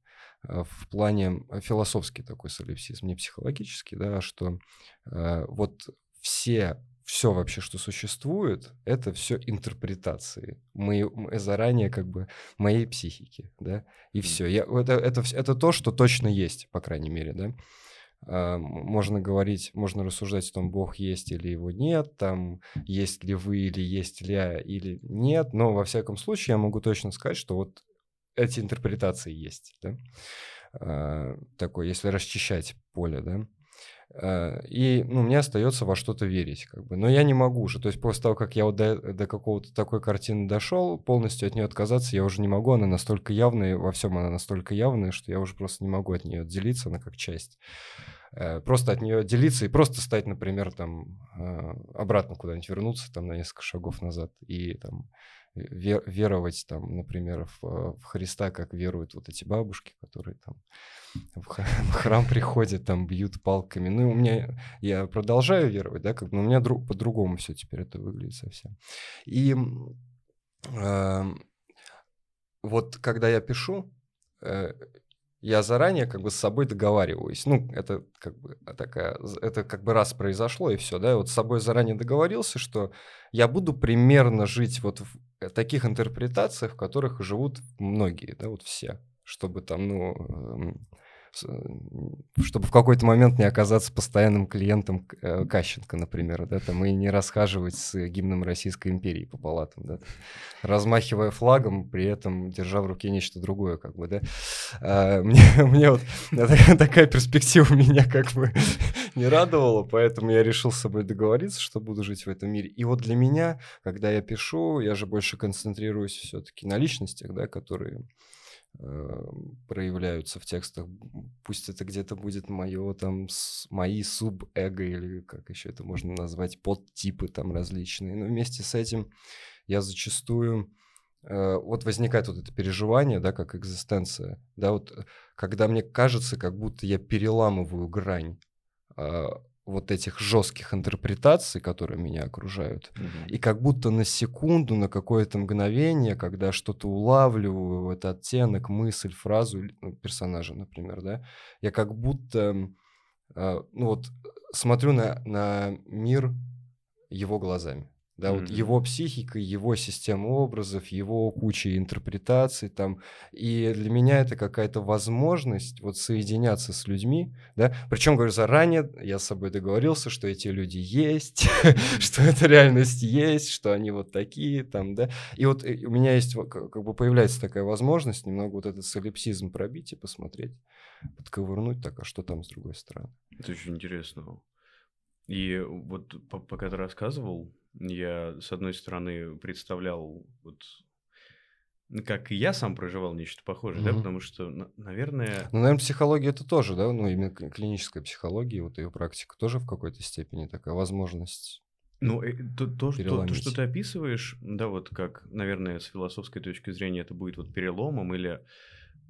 S2: э, в плане э, философский такой солипсизм, не психологический, да, что э, вот все, все вообще, что существует, это все интерпретации. Мы, мы заранее как бы моей психики, да, и все. Я, это, это, это то, что точно есть, по крайней мере, да. А, Можно говорить, можно рассуждать о том, Бог есть или его нет, там, есть ли вы или есть ли я или нет, но во всяком случае я могу точно сказать, что вот эти интерпретации есть, да, А, такой, если расчищать поле, да, и, ну, мне остается во что-то верить, как бы, но я не могу уже, то есть после того, как я вот до, до какого-то такой картины дошел, полностью от нее отказаться я уже не могу, она настолько явная, во всем она настолько явная, что я уже просто не могу от нее отделиться, она как часть. Э, Просто от нее отделиться и просто стать, например, там, э, обратно куда-нибудь вернуться, там, на несколько шагов назад и там ве- веровать, там, например, в, э, в Христа, как веруют вот эти бабушки, которые там в храм приходят, там бьют палками. Ну, у меня, я продолжаю веровать, да, как, но у меня дру- по-другому все теперь это выглядит совсем. И эм, вот когда я пишу, э, я заранее как бы с собой договариваюсь. Ну, это как бы такая, это как бы раз произошло и все, да, вот с собой заранее договорился, что я буду примерно жить вот в э, таких интерпретациях, в которых живут многие, да, вот все, чтобы там, ну, эм, м, чтобы в какой-то момент не оказаться постоянным клиентом э, Кащенко, например, да, там, и не расхаживать с гимном Российской империи по палатам, да, размахивая флагом, при этом держа в руке нечто другое, как бы, да. А, Мне, мне вот такая перспектива меня как бы не радовала, поэтому я решил с собой договориться, что буду жить в этом мире. И вот для меня, когда я пишу, я же больше концентрируюсь все-таки на личностях, да, которые э, проявляются в текстах. Пусть это где-то будет мое там, с- мои субэго или как еще это можно назвать, подтипы там различные. Но вместе с этим я зачастую э, вот возникает вот это переживание, да, как экзистенция, да, вот э, когда мне кажется, как будто я переламываю грань вот этих жестких интерпретаций, которые меня окружают, и как будто на секунду, на какое-то мгновение, когда что-то улавливаю, вот оттенок, мысль, фразу ну, персонажа, например, да, я как будто, э, ну вот, смотрю на, на мир его глазами. Да, вот
S1: Мгм.
S2: его психика, его система образов, его куча интерпретаций там. И для меня это какая-то возможность вот соединяться с людьми, да. Причем, говорю, заранее я с собой договорился, что эти люди есть, что эта реальность есть, что они вот такие там, да. И вот э, у меня есть, вот как бы появляется такая возможность немного вот этот солипсизм пробить и посмотреть, подковырнуть так, а что там с другой стороны.
S1: Это очень интересно. И вот по- пока ты рассказывал, я, с одной стороны, представлял, вот, ну, как и я сам проживал нечто похожее, да,
S2: Мгм.
S1: потому что, на- наверное,
S2: Ну, наверное, психология это тоже, да, ну, именно кли- клиническая психология, вот ее практика тоже в какой-то степени такая возможность.
S1: ну, э, то, то, то,
S2: Переломить.
S1: что ты описываешь, да, вот как, наверное, с философской точки зрения это будет вот переломом или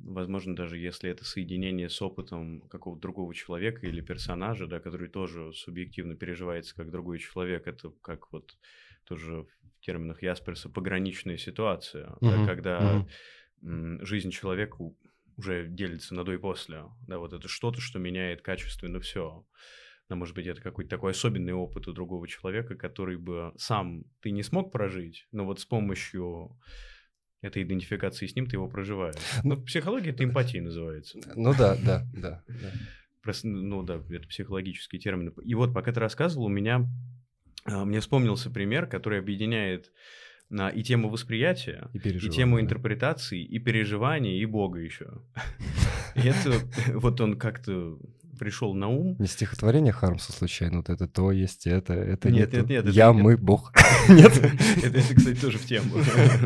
S1: возможно, даже если это соединение с опытом какого-то другого человека или персонажа, да, который тоже субъективно переживается как другой человек, это как вот тоже в терминах Ясперса пограничная ситуация, mm-hmm. да, когда mm-hmm. жизнь человека уже делится на до и после, да, вот это что-то, что меняет качественно все. Да, может быть, это какой-то такой особенный опыт у другого человека, который бы сам ты не смог прожить, но вот с помощью этой идентификации с ним ты его проживаешь. Ну, в психологии это эмпатия называется.
S2: Ну да, да, да.
S1: Просто, ну да, это психологический термин. И вот, пока ты рассказывал, у меня а, мне вспомнился пример, который объединяет на и тему восприятия, и, и тему да. интерпретации, и переживания, и Бога еще. И это вот он как-то пришел на ум.
S2: Не стихотворение Хармса случайно, вот это то есть, это, это
S1: нет. Нет, нет, нет.
S2: Я, мы, Бог. Нет?
S1: Это, кстати, тоже в тему.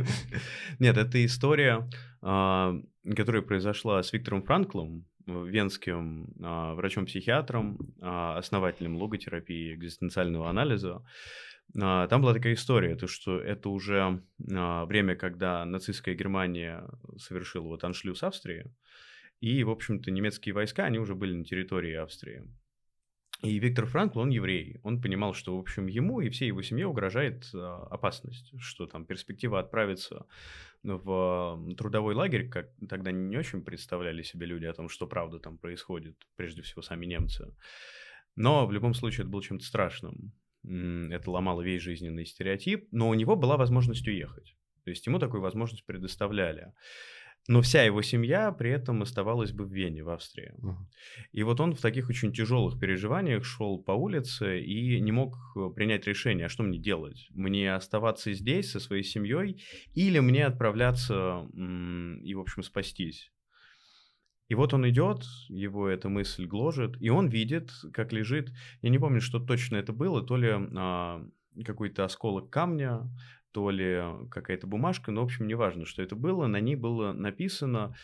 S1: Нет, это история, а, которая произошла с Виктором Франклом, венским а, врачом-психиатром, а, основателем логотерапии, экзистенциального анализа. Там была такая история, то что это уже время, когда нацистская Германия совершила вот аншлюз Австрии, и, в общем-то, немецкие войска, они уже были на территории Австрии. И Виктор Франкл, он еврей. Он понимал, что, в общем, ему и всей его семье угрожает э, опасность, что там перспектива отправиться в трудовой лагерь, как тогда не очень представляли себе люди о том, что правда там происходит, прежде всего сами немцы. Но в любом случае это было чем-то страшным. Это ломало весь жизненный стереотип, но у него была возможность уехать. То есть ему такую возможность предоставляли. Но вся его семья при этом оставалась бы в Вене, в Австрии. Uh-huh. И вот он в таких очень тяжелых переживаниях шел по улице и не мог э, принять решение, а что мне делать? Мне оставаться здесь со своей семьей или мне отправляться и, в общем, спастись? И вот он идет, его эта мысль гложет, и он видит, как лежит, я не помню, что точно это было, то ли а, какой-то осколок камня, то ли какая-то бумажка, но, в общем, неважно, что это было, на ней было написано,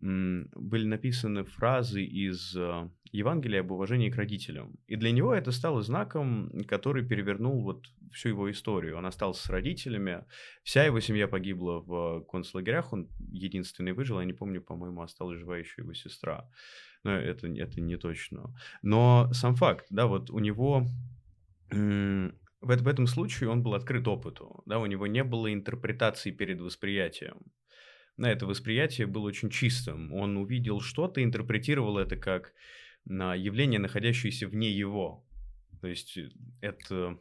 S1: были написаны фразы из э, Евангелия об уважении к родителям. И для него это стало знаком, который перевернул вот всю его историю. Он остался с родителями, вся его семья погибла в концлагерях, он единственный выжил, я не помню, по-моему, осталась жива еще его сестра. Но это, это не точно. Но сам факт, да, вот у него в, в этом случае он был открыт опыту, да, у него не было интерпретации перед восприятием. На это восприятие было очень чистым. Он увидел что-то, интерпретировал это как на явление, находящееся вне его. То есть э, это...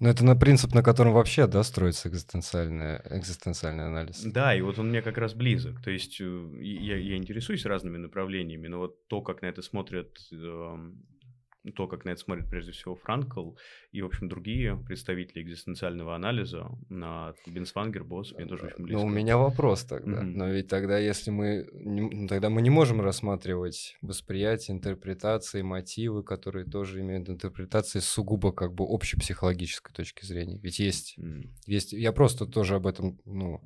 S2: Ну, это на принцип, на котором вообще, да, строится экзистенциальный, экзистенциальный анализ.
S1: Да, и вот он мне как раз близок. То есть э, я, я интересуюсь разными направлениями, но вот то, как на это смотрят э, то, как на это смотрит прежде всего Франкл и, в общем, другие представители экзистенциального анализа, на Бенсвангер, Босс, мне тоже очень близко.
S2: Ну, у меня вопрос тогда. Mm-hmm. Но ведь тогда, если мы... Не, тогда мы не можем рассматривать восприятие, интерпретации, мотивы, которые тоже имеют интерпретации сугубо как бы общепсихологической точки зрения. Ведь есть... Mm-hmm. есть я просто тоже об этом, ну,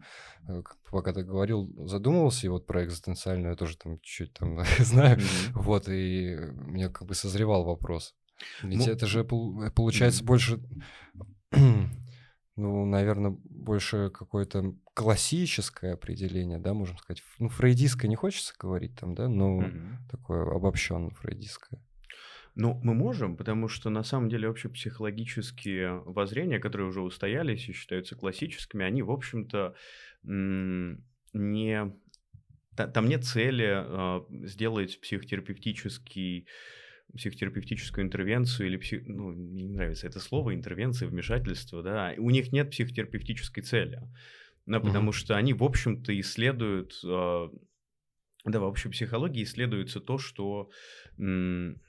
S2: э, пока ты говорил, задумывался, и вот про экзистенциальную я тоже там чуть-чуть там знаю. Mm-hmm. Вот, и мне как бы созревал вопрос вопрос. Ведь ну, это же э, получается больше, ну, наверное, больше какое-то классическое определение, да, можем сказать. Ну, фрейдистское не хочется говорить там, да, но mm-hmm. такое обобщенно фрейдистское.
S1: Ну, мы можем, потому что на самом деле общепсихологические воззрения, которые уже устоялись и считаются классическими, они, в общем-то, не... Там нет цели э, сделать психотерапевтический психотерапевтическую интервенцию или псих... ну, мне не нравится это слово, интервенция, вмешательство, да, у них нет психотерапевтической цели, да, потому mm-hmm. что они, в общем-то, исследуют, э, да, в общей психологии исследуется то, что м-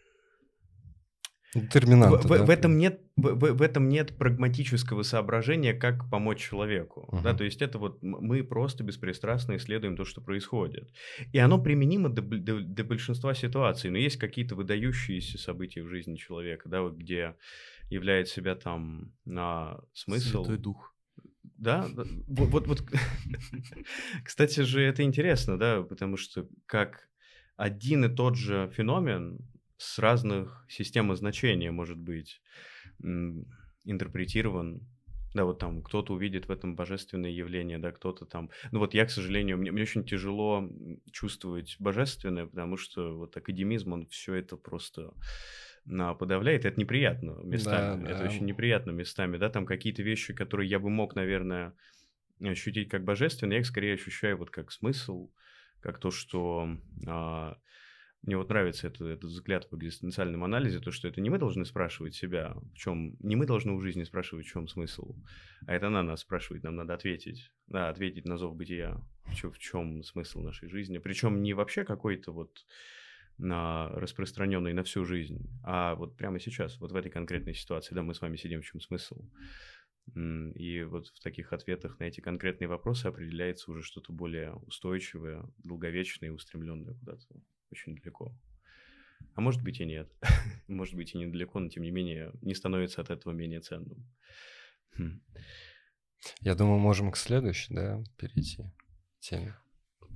S2: Терминант.
S1: В, да? в, этом нет, в, в этом нет прагматического соображения, как помочь человеку. Uh-huh. Да, то есть это вот мы просто беспристрастно исследуем то, что происходит. И оно применимо до, до, до большинства ситуаций. Но есть какие-то выдающиеся события в жизни человека, да, вот где являет себя там на смысл.
S3: Святой Дух.
S1: Да, вот, вот, вот. Кстати же, это интересно, да, потому что как один и тот же феномен с разных систем значения может быть интерпретирован. Да, вот там кто-то увидит в этом божественное явление, да, кто-то там... Ну вот я, к сожалению, мне, мне очень тяжело чувствовать божественное, потому что вот академизм, он все это просто на подавляет, это неприятно местами, да, это да. очень неприятно местами, да, там какие-то вещи, которые я бы мог, наверное, ощутить как божественные, я их скорее ощущаю вот как смысл, как то, что а, мне вот нравится это, этот взгляд в экзистенциальном анализе, то, что это не мы должны спрашивать себя, в чем, не мы должны в жизни спрашивать, в чем смысл, а это она нас спрашивает, нам надо ответить, да, ответить на зов бытия, в чем, в чем смысл нашей жизни, причем не вообще какой-то вот на распространенный на всю жизнь, а вот прямо сейчас, вот в этой конкретной ситуации, да, мы с вами сидим, в чем смысл. И вот в таких ответах на эти конкретные вопросы определяется уже что-то более устойчивое, долговечное и устремленное куда-то очень далеко. А может быть и нет. может быть и недалеко, но тем не менее не становится от этого менее ценным. Хм.
S2: Я думаю, можем к следующей, да, перейти теме.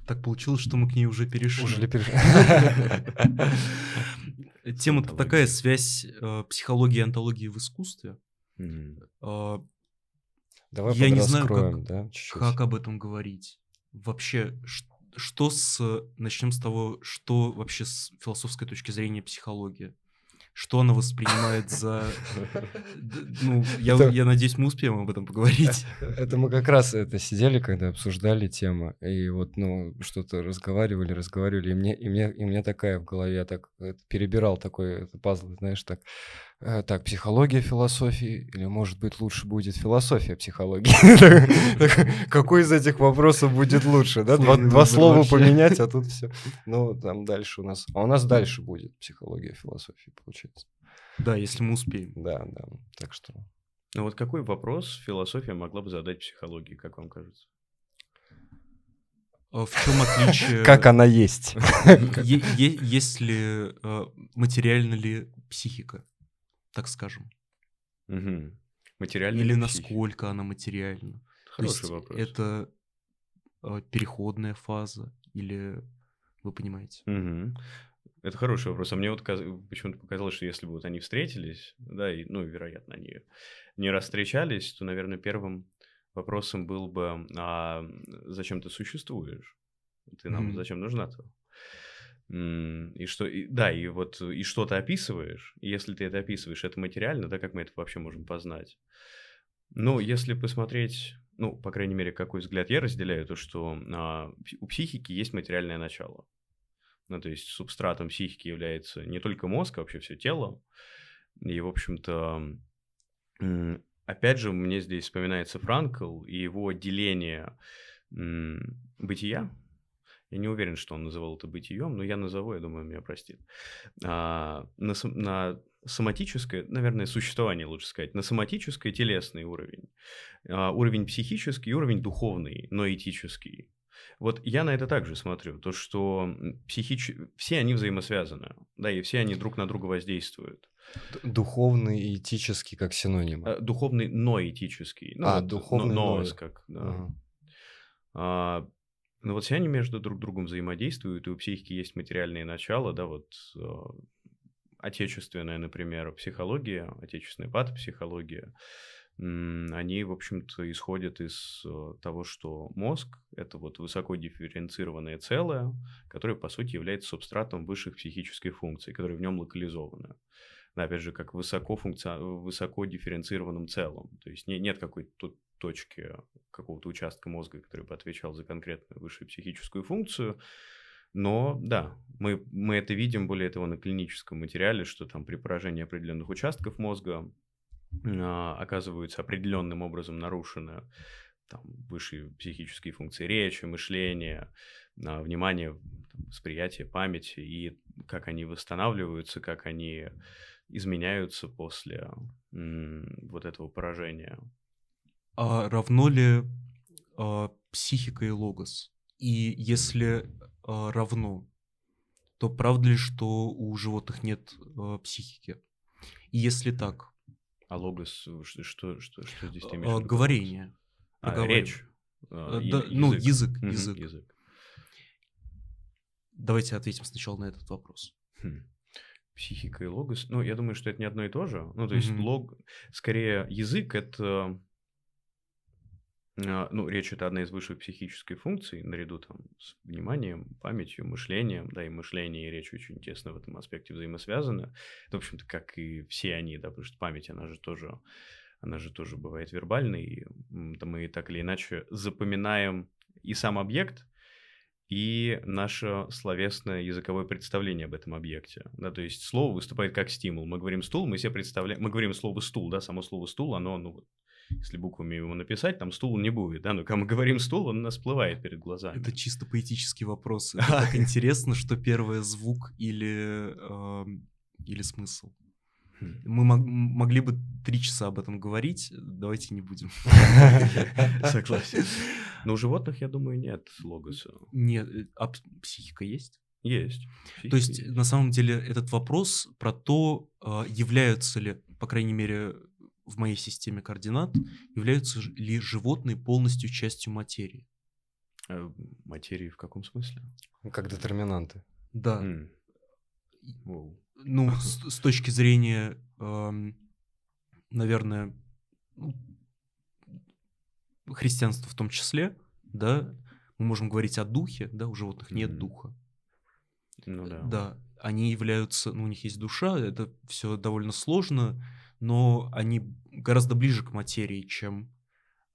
S3: Так получилось, что мы к ней уже перешли. Уже перешли. Тема-то такая, связь э, психологии и антологии в искусстве. Э, Давай Я не знаю, как, да, как об этом говорить. Вообще, что с... Начнем с того, что вообще с философской точки зрения психология? Что она воспринимает за... Ну, я, это... я надеюсь, мы успеем об этом поговорить.
S2: Это мы как раз это сидели, когда обсуждали тему, и вот, ну, что-то разговаривали, разговаривали, и мне, и мне, и мне такая в голове, я так перебирал такой пазл, знаешь, так Э, так, психология философии, или, может быть, лучше будет философия психологии? Какой из этих вопросов будет лучше, да? Два слова поменять, а тут все. Ну, там дальше у нас... А у нас дальше будет психология философии, получается.
S3: Да, если мы успеем.
S2: Да, да, так что...
S1: Ну вот какой вопрос философия могла бы задать психологии, как вам кажется?
S3: А в чем отличие?
S2: Как она есть?
S3: Есть ли э, материальна ли психика? Так скажем.
S1: Угу. Материально
S3: или насколько она материальна. Хороший вопрос. Это э, переходная фаза или вы понимаете?
S1: Угу. Это хороший вопрос. А мне вот почему-то показалось, что если бы вот они встретились, да, и, ну, вероятно, они не раз встречались, то, наверное, первым вопросом был бы, а зачем ты существуешь? Ты нам mm зачем нужна-то? И что, и, да, и вот и что ты описываешь, и если ты это описываешь, это материально, да, как мы это вообще можем познать? Ну, если посмотреть, ну, по крайней мере, какой взгляд я разделяю, то что а, у психики есть материальное начало. Ну, то есть субстратом психики является не только мозг, а вообще все тело. И, в общем-то, опять же, мне здесь вспоминается Франкл и его деление бытия, я не уверен, что он называл это бытием, но я назову, я думаю, меня простит. А, на, на соматическое, наверное, существование, лучше сказать, на соматическое телесный уровень, а, уровень психический, уровень духовный, но этический. Вот я на это также смотрю, то, что психич... все они взаимосвязаны, да, и все они друг на друга воздействуют.
S2: Духовный и этический как синонимы.
S1: А, духовный, но этический. Ну,
S2: а, вот, духовный, но,
S1: но, как, да. Ага. А, ну вот все они между друг другом взаимодействуют, и у психики есть материальные начала, да, вот э, отечественная, например, психология, отечественная патопсихология, они, в общем-то, исходят из э, того, что мозг – это вот высоко дифференцированное целое, которое, по сути, является субстратом высших психических функций, которые в нем локализованы опять же, как высоко, функци... высоко дифференцированным целым. То есть не, нет какой-то точки, какого-то участка мозга, который бы отвечал за конкретную высшую психическую функцию. Но да, мы, мы это видим, более того, на клиническом материале, что там при поражении определенных участков мозга а, оказываются определенным образом нарушены там, высшие психические функции речи, мышления, а, внимания, там, восприятия, памяти, и как они восстанавливаются, как они изменяются после вот этого поражения.
S3: А равно ли а, психика и логос? И если а, равно, то правда ли, что у животных нет а, психики? И если так?
S1: А логос, что, что, что, что здесь ты
S3: имеешь а, Говорение.
S1: А, речь.
S3: А, да, язык. Ну, язык, язык. язык. Давайте ответим сначала на этот вопрос.
S1: Хм. Психика и логос. Ну, я думаю, что это не одно и то же. Ну, то есть mm-hmm. лог, скорее язык это Ну, речь это одна из высших психических функций, наряду там с вниманием, памятью, мышлением, да, и мышление и речь очень тесно в этом аспекте взаимосвязаны. В общем-то, как и все они, да, потому что память, она же тоже, она же тоже бывает вербальной, и мы так или иначе запоминаем и сам объект, и наше словесное языковое представление об этом объекте. Да, то есть слово выступает как стимул. Мы говорим стул, мы себе представляем, мы говорим слово стул, да, само слово стул, оно, ну, если буквами его написать, там стул не будет, да, но когда мы говорим стул, он у нас всплывает перед глазами.
S3: Это чисто поэтический вопрос. Это так интересно, что первое звук или, эм, или смысл.
S1: Хм.
S3: Мы мог- могли бы три часа об этом говорить, давайте не будем.
S1: Согласен. Но у животных, я думаю, нет логоса.
S3: Нет, э, а психика есть?
S1: Есть.
S3: То есть,
S1: Психика
S3: на самом деле, этот вопрос про то, а, являются ли, по крайней мере, в моей системе координат, являются ли животные полностью частью материи.
S1: Э, Материи в каком смысле?
S2: Как детерминанты.
S3: Да.
S1: Воу.
S3: Ну, с, с точки зрения, эм, наверное, ну, христианства в том числе, да, мы можем говорить о духе, да, у животных нет
S1: Мгм.
S3: духа.
S1: Ну да.
S3: Да, они являются, ну, у них есть душа, это все довольно сложно, но они гораздо ближе к материи, чем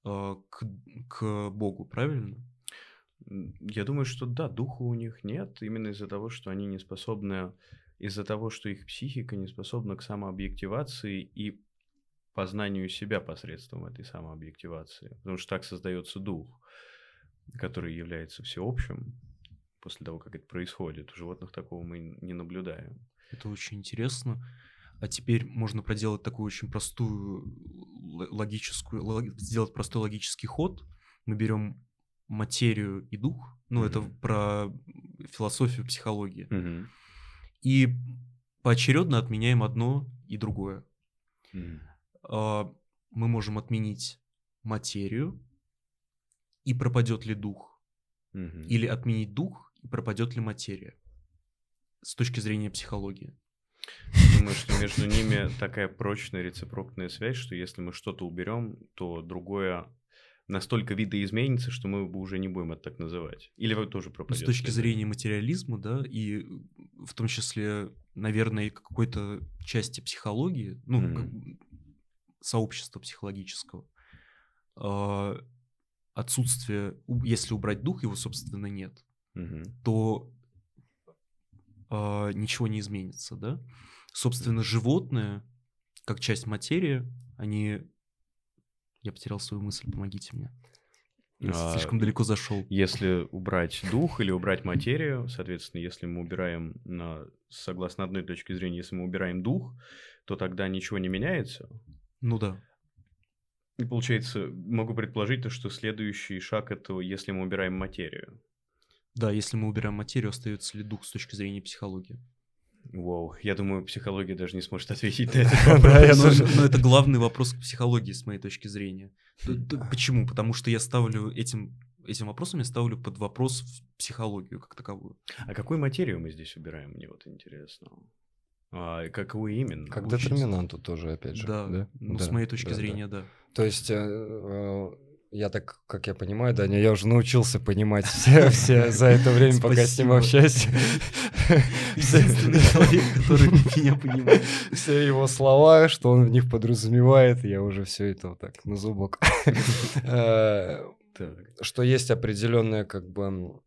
S3: э, к, к Богу, правильно?
S1: Я думаю, что да, духа у них нет, именно из-за того, что они не способны, из-за того, что их психика не способна к самообъективации и познанию себя посредством этой самообъективации. Потому что так создается дух, который является всеобщим после того, как это происходит. У животных такого мы не наблюдаем.
S3: Это очень интересно. А теперь можно проделать такую очень простую логическую, лог- сделать простой логический ход. Мы берем материю и дух, ну это про философию психологии, и поочередно отменяем одно и другое. А, Мы можем отменить материю, и пропадет ли дух, или отменить дух, и пропадет ли материя с точки зрения психологии.
S1: Думаю, что между ними такая прочная рецепрокная связь, что если мы что-то уберем, то другое настолько видоизменится, что мы бы уже не будем это так называть. Или вы тоже
S3: Ну,
S1: пропадет.
S3: С точки зрения материализма, да, и в том числе, наверное, какой-то части психологии, ну, бы сообщества психологического, а, отсутствие, если убрать дух, его, собственно, нет,
S1: Мгм.
S3: то а, ничего не изменится, да. Собственно, животные, как часть материи, они... Я потерял свою мысль, помогите мне. Я
S1: А,
S3: слишком далеко зашел.
S1: Если убрать дух или убрать материю, соответственно, если мы убираем, на, согласно одной точке зрения, если мы убираем дух, то тогда ничего не меняется.
S3: Ну да.
S1: И получается, могу предположить то, что следующий шаг это, если мы убираем материю.
S3: Да, если мы убираем материю, остается ли дух с точки зрения психологии?
S1: Вау, я думаю, психология даже не сможет ответить на этот
S2: Да,
S1: вопрос.
S3: но, это главный вопрос к психологии, с моей точки зрения. Почему? Потому что я ставлю этим, этим вопросом, я ставлю под вопрос в психологию как таковую.
S1: А какую материю мы здесь убираем, мне вот интересно. А, какую именно?
S2: Как
S3: Очень-
S2: детерминанту тоже, опять же.
S3: Да,
S2: Да,
S3: ну,
S2: Да,
S3: с моей точки
S2: да, да.
S3: зрения, да.
S2: То есть, э, э, я так, как я понимаю, Даня, я уже научился понимать все, все за это время, пока с ним общаюсь.
S3: Единственный человек, который меня понимает.
S2: Все его слова, что он в них подразумевает, я уже все это вот так на зубок. Э. Что есть определенная как бы...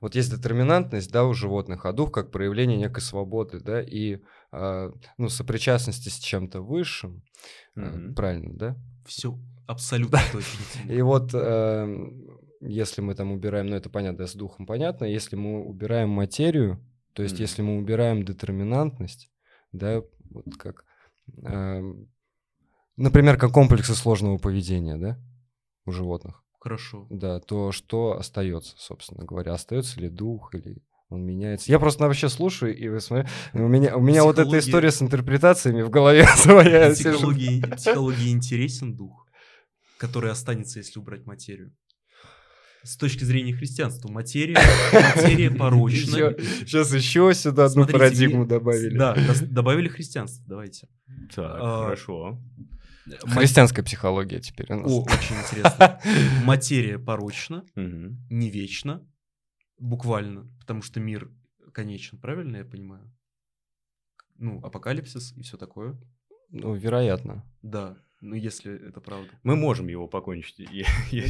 S2: Вот есть детерминантность, да, у животных, а дух как проявление некой свободы, да, и а, ну, сопричастности с чем-то высшим, э, правильно, да?
S3: Все абсолютно точно.
S2: И вот э, если мы там убираем, ну это понятно, с духом понятно, если мы убираем материю, то есть если мы убираем детерминантность, да, вот как, эм, например, как комплексы сложного поведения, да, у животных,
S3: Хорошо.
S2: да, то что остается, собственно говоря, остается ли дух или он меняется. Я просто вообще слушаю, и вы смотрите, у меня, у меня вот эта история с интерпретациями в голове своя.
S3: Психологии, психологии интересен дух, который останется, если убрать материю. С точки зрения христианства, материя, материя порочна.
S2: Сейчас еще сюда одну
S3: Смотрите,
S2: парадигму добавили.
S3: Да, добавили христианство, давайте.
S1: Так,
S3: А,
S1: хорошо.
S2: Христианская психология теперь у нас.
S3: О, очень интересно. Материя порочна, не вечна, буквально, потому что мир конечен, правильно я понимаю? Ну, апокалипсис и все такое.
S2: Ну, вероятно.
S3: Да, ну если это правда.
S1: Мы можем его покончить.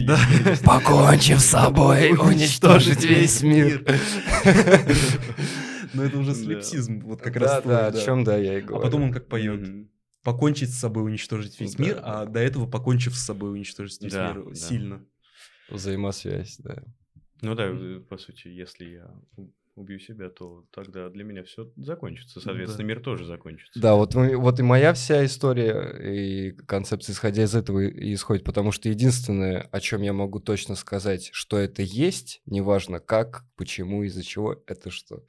S3: Да.
S2: Покончив с собой, уничтожить весь мир.
S3: Но это уже слепсизм, вот как раз
S2: Да, о чем да, я и
S3: А
S2: говорю.
S3: потом он как поет. Покончить с собой, уничтожить весь мир, а до этого покончив с собой, уничтожить весь мир сильно.
S2: Взаимосвязь, да.
S1: Ну да, э, по сути, если я у- убью себя, то тогда для меня все закончится. Соответственно,
S3: Да.
S1: мир тоже закончится.
S2: Да, вот, вот и моя вся история и концепция, исходя из этого, и исходит, потому что единственное, о чем я могу точно сказать, что это есть, неважно как, почему, из-за чего, это что,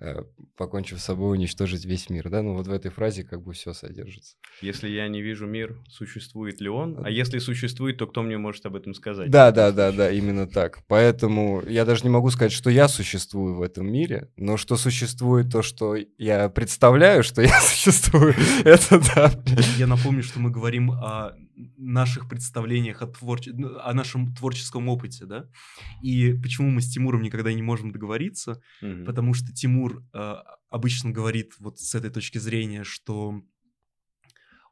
S2: э, покончив с собой, уничтожить весь мир, да, ну вот в этой фразе как бы все содержится.
S1: Если я не вижу мир, существует ли он? А если существует, то кто мне может об этом сказать?
S2: Да, да, да, да, именно так. Поэтому я даже не могу сказать, что я существую в этом мире, но что существует то, что я представляю, что я существую, это да.
S3: Я напомню, что мы говорим о наших представлениях о, творче- ну, о нашем творческом опыте, да? И почему мы с Тимуром никогда не можем договориться?
S1: Мгм.
S3: Потому что Тимур э, обычно говорит вот с этой точки зрения, что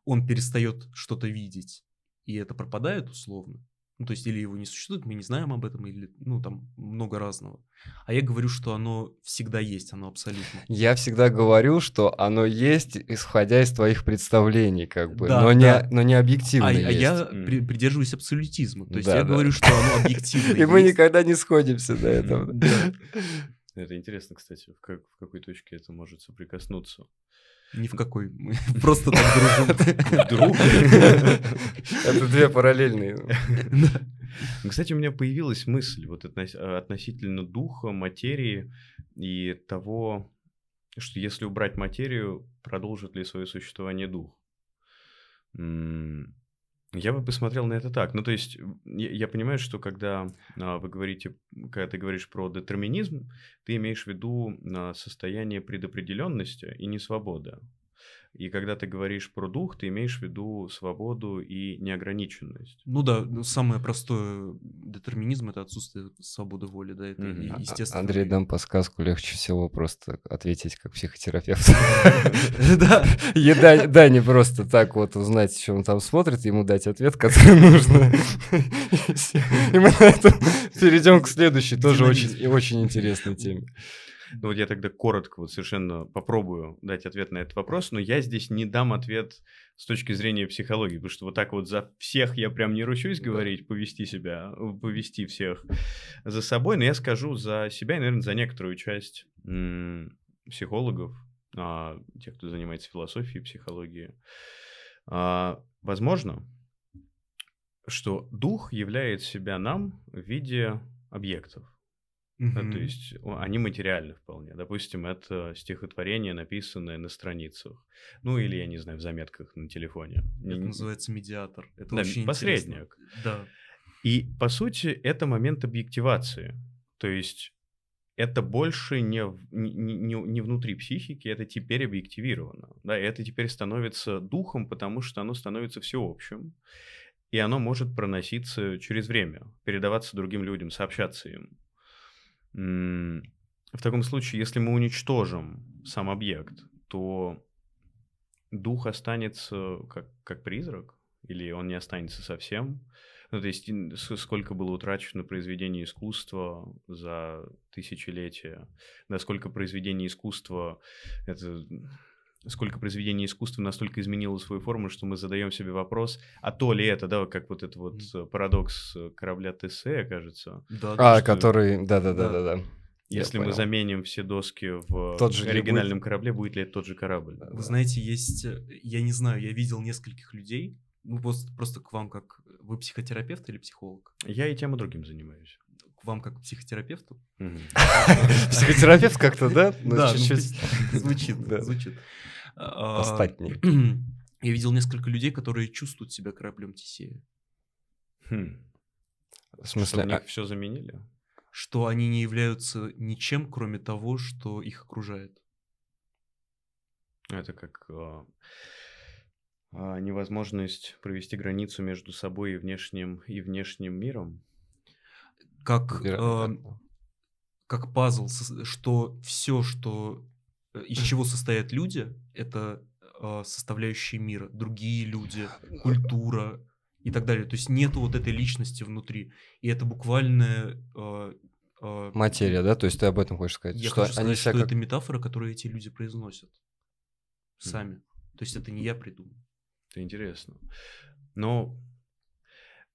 S3: он перестает что-то видеть, и это пропадает условно. Ну, то есть, или его не существует, мы не знаем об этом, или, ну, там много разного. А я говорю, что оно всегда есть, оно абсолютно.
S2: Я всегда говорю, что оно есть, исходя из твоих представлений, как бы,
S3: Да,
S2: но, не,
S3: да.
S2: но не объективно
S3: А, а
S2: есть.
S3: я
S1: Мгм.
S3: при- придерживаюсь абсолютизма. То есть
S2: Да,
S3: я
S2: да.
S3: говорю, что оно объективно
S2: И мы никогда не сходимся этом.
S3: Да.
S1: Это интересно, кстати, в какой точке это может соприкоснуться.
S3: Ни в какой. Мы просто так дружим.
S1: Друг?
S2: Это две параллельные.
S1: Кстати, у меня появилась мысль вот э, относительно духа, материи и того, что если убрать материю, продолжит ли свое существование дух. Я бы посмотрел на это так. Ну, то есть, я, я понимаю, что когда а, вы говорите, когда ты говоришь про детерминизм, ты имеешь в виду а, состояние предопределенности и несвобода. И когда ты говоришь про дух, ты имеешь в виду свободу и неограниченность.
S3: Ну да, ну, самое простое детерминизм это отсутствие свободы воли, да, это и-
S1: А- а-
S3: естественно.
S2: Андрей, дам подсказку, легче всего просто ответить как психотерапевт.
S3: Да.
S2: Еда, да, не просто так вот узнать, что он там смотрит, ему дать ответ, который нужно. И мы на этом перейдем к следующей, тоже
S3: Динамизм.
S2: очень, и очень интересной теме.
S1: Ну вот я тогда коротко вот совершенно попробую дать ответ на этот вопрос, но я здесь не дам ответ с точки зрения психологии, потому что вот так вот за всех я прям не ручусь говорить, повести себя, э, повести всех за собой, но я скажу за себя и, наверное, за некоторую часть м, психологов, а, тех, кто занимается философией, психологией. А, возможно, что дух являет себя нам в виде объектов.
S3: Мгм.
S1: то есть они материальны вполне. Допустим, это стихотворение, написанное на страницах. Ну, или, я не знаю, в заметках на телефоне. Не-
S3: Это
S1: не-
S3: называется медиатор. Это
S1: Да,
S3: очень
S1: посредник.
S3: интересно. Да.
S1: И, по сути, это момент объективации. То есть это больше не, не, не- не- не внутри психики, это теперь объективировано. Да, и это теперь становится духом, потому что оно становится всеобщим. И оно может проноситься через время, передаваться другим людям, сообщаться им. В таком случае, если мы уничтожим сам объект, то дух останется как, как призрак, или он не останется совсем. Ну, то есть, сколько было утрачено произведений искусства за тысячелетия, да, сколько произведений искусства, это, сколько произведений искусства настолько изменило свою форму, что мы задаем себе вопрос, а то ли это, да, как вот этот вот э, парадокс э, корабля Тесея, кажется,
S3: Да,
S2: А,
S1: что-
S2: который,
S3: Да.
S2: да-да-да-да-да. Я
S1: если мы
S2: понял.
S1: заменим все доски в
S2: Тот же
S1: оригинальном корабле, будет ли это тот же корабль?
S2: Да.
S3: Вы знаете, есть, э, я не знаю, я видел нескольких людей, ну просто, просто к вам как, вы психотерапевт или психолог?
S1: Я и тем, и другим занимаюсь.
S3: К вам как к психотерапевту?
S2: Психотерапевт как-то, да? Ну,
S3: Да, звучит, звучит. А,
S2: Остатней.
S3: Я видел несколько людей, которые чувствуют себя кораблем Тесея.
S1: Хм.
S2: В
S1: Что,
S2: смысле,
S1: в них
S2: а-
S1: все заменили?
S3: Что они не являются ничем, кроме того, что их окружает.
S1: Это как... а, невозможность провести границу между собой и внешним, и внешним миром.
S3: Как, э, как пазл, что все, что э, из чего состоят люди, это э, составляющие мира, другие люди, культура и так далее. То есть нету вот этой личности внутри. И это буквально... э, э,
S2: Материя, да? То есть ты об этом хочешь сказать?
S3: Я
S2: что
S3: хочу сказать,
S2: они
S3: что
S2: как-
S3: это метафора, которую эти люди произносят сами. То есть это не я придумал.
S1: Это интересно. Но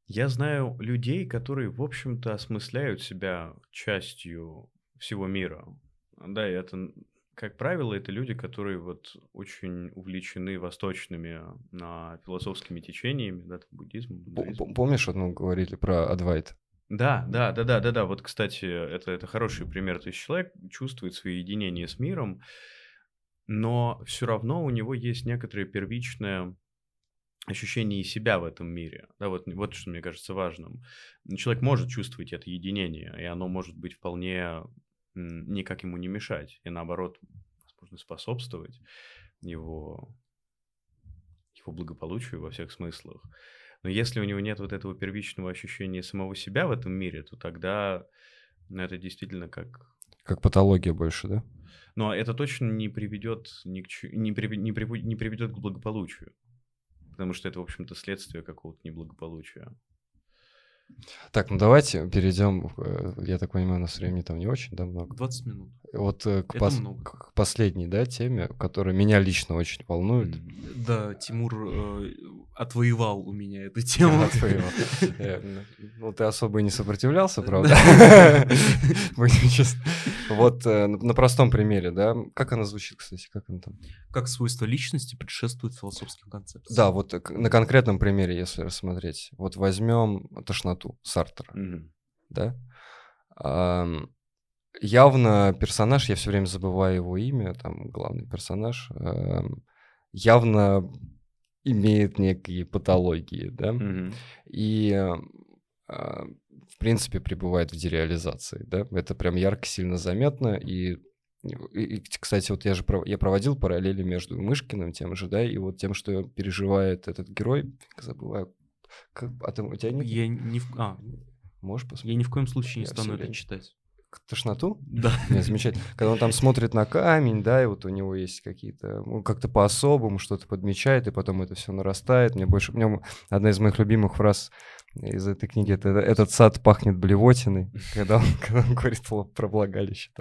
S1: я знаю людей, которые, в общем-то, осмысляют себя частью всего мира. Да, и это, как правило, это люди, которые вот очень увлечены восточными а, философскими течениями, да, там, иудаизмом.
S2: п- Помнишь, мы говорили про Адвайт?
S1: Да, да, да, да, да, да. Вот, кстати, это, это хороший пример. То есть человек чувствует свое единение с миром, но все равно у него есть некоторое первичное ощущение себя в этом мире. Да, вот, вот что мне кажется важным. Человек может чувствовать это единение, и оно может быть вполне никак ему не мешать, и наоборот, возможно, способствовать его, его благополучию во всех смыслах. Но если у него нет вот этого первичного ощущения самого себя в этом мире, то тогда ну, это действительно как...
S2: Как патология больше, да?
S1: Но это точно не приведет, ни к не, приви- не, приву- не приведет к благополучию. Потому что это, в общем-то, следствие какого-то неблагополучия.
S2: Так, ну давайте перейдем. э, Я так понимаю, у нас времени там не очень, да, много.
S3: 20 минут.
S2: Вот э, к, пос-
S3: много.
S2: к последней, да, теме, которая меня лично очень волнует.
S3: Да, Тимур э, отвоевал у меня эту тему.
S2: Отвоевал. Э, Ну, ты особо и не сопротивлялся,
S3: Да.
S2: правда? Будем честны. Вот на простом примере, да. Как она звучит, кстати, как она там?
S3: Как свойство личности предшествует философским концепциям.
S2: Да, вот на конкретном примере, если рассмотреть. Вот возьмем тошноту Сартера.
S1: Мгм.
S2: да. Ам, явно персонаж, я все время забываю его имя, там главный персонаж, ам, явно имеет некие патологии, да,
S1: Мгм.
S2: и а, в принципе пребывает в дереализации, да, это прям ярко, сильно заметно, и и, и, кстати, вот я же пров- я проводил параллели между Мышкиным тем же, да, и вот тем, что переживает этот герой, забываю, как, а ты, у тебя нет?
S3: Я ни в, а,
S2: Можешь посмотреть?
S3: я ни в коем случае не
S2: Я
S3: стану это читать.
S2: Тошноту?
S3: Да.
S2: Нет, замечательно. Когда он там смотрит на камень, да, и вот у него есть какие-то, ну, как-то по-особому что-то подмечает, и потом это все нарастает. Мне больше, мне одна из моих любимых фраз из этой книги, это «Этот сад пахнет блевотиной», когда он, когда он говорит про влагалище.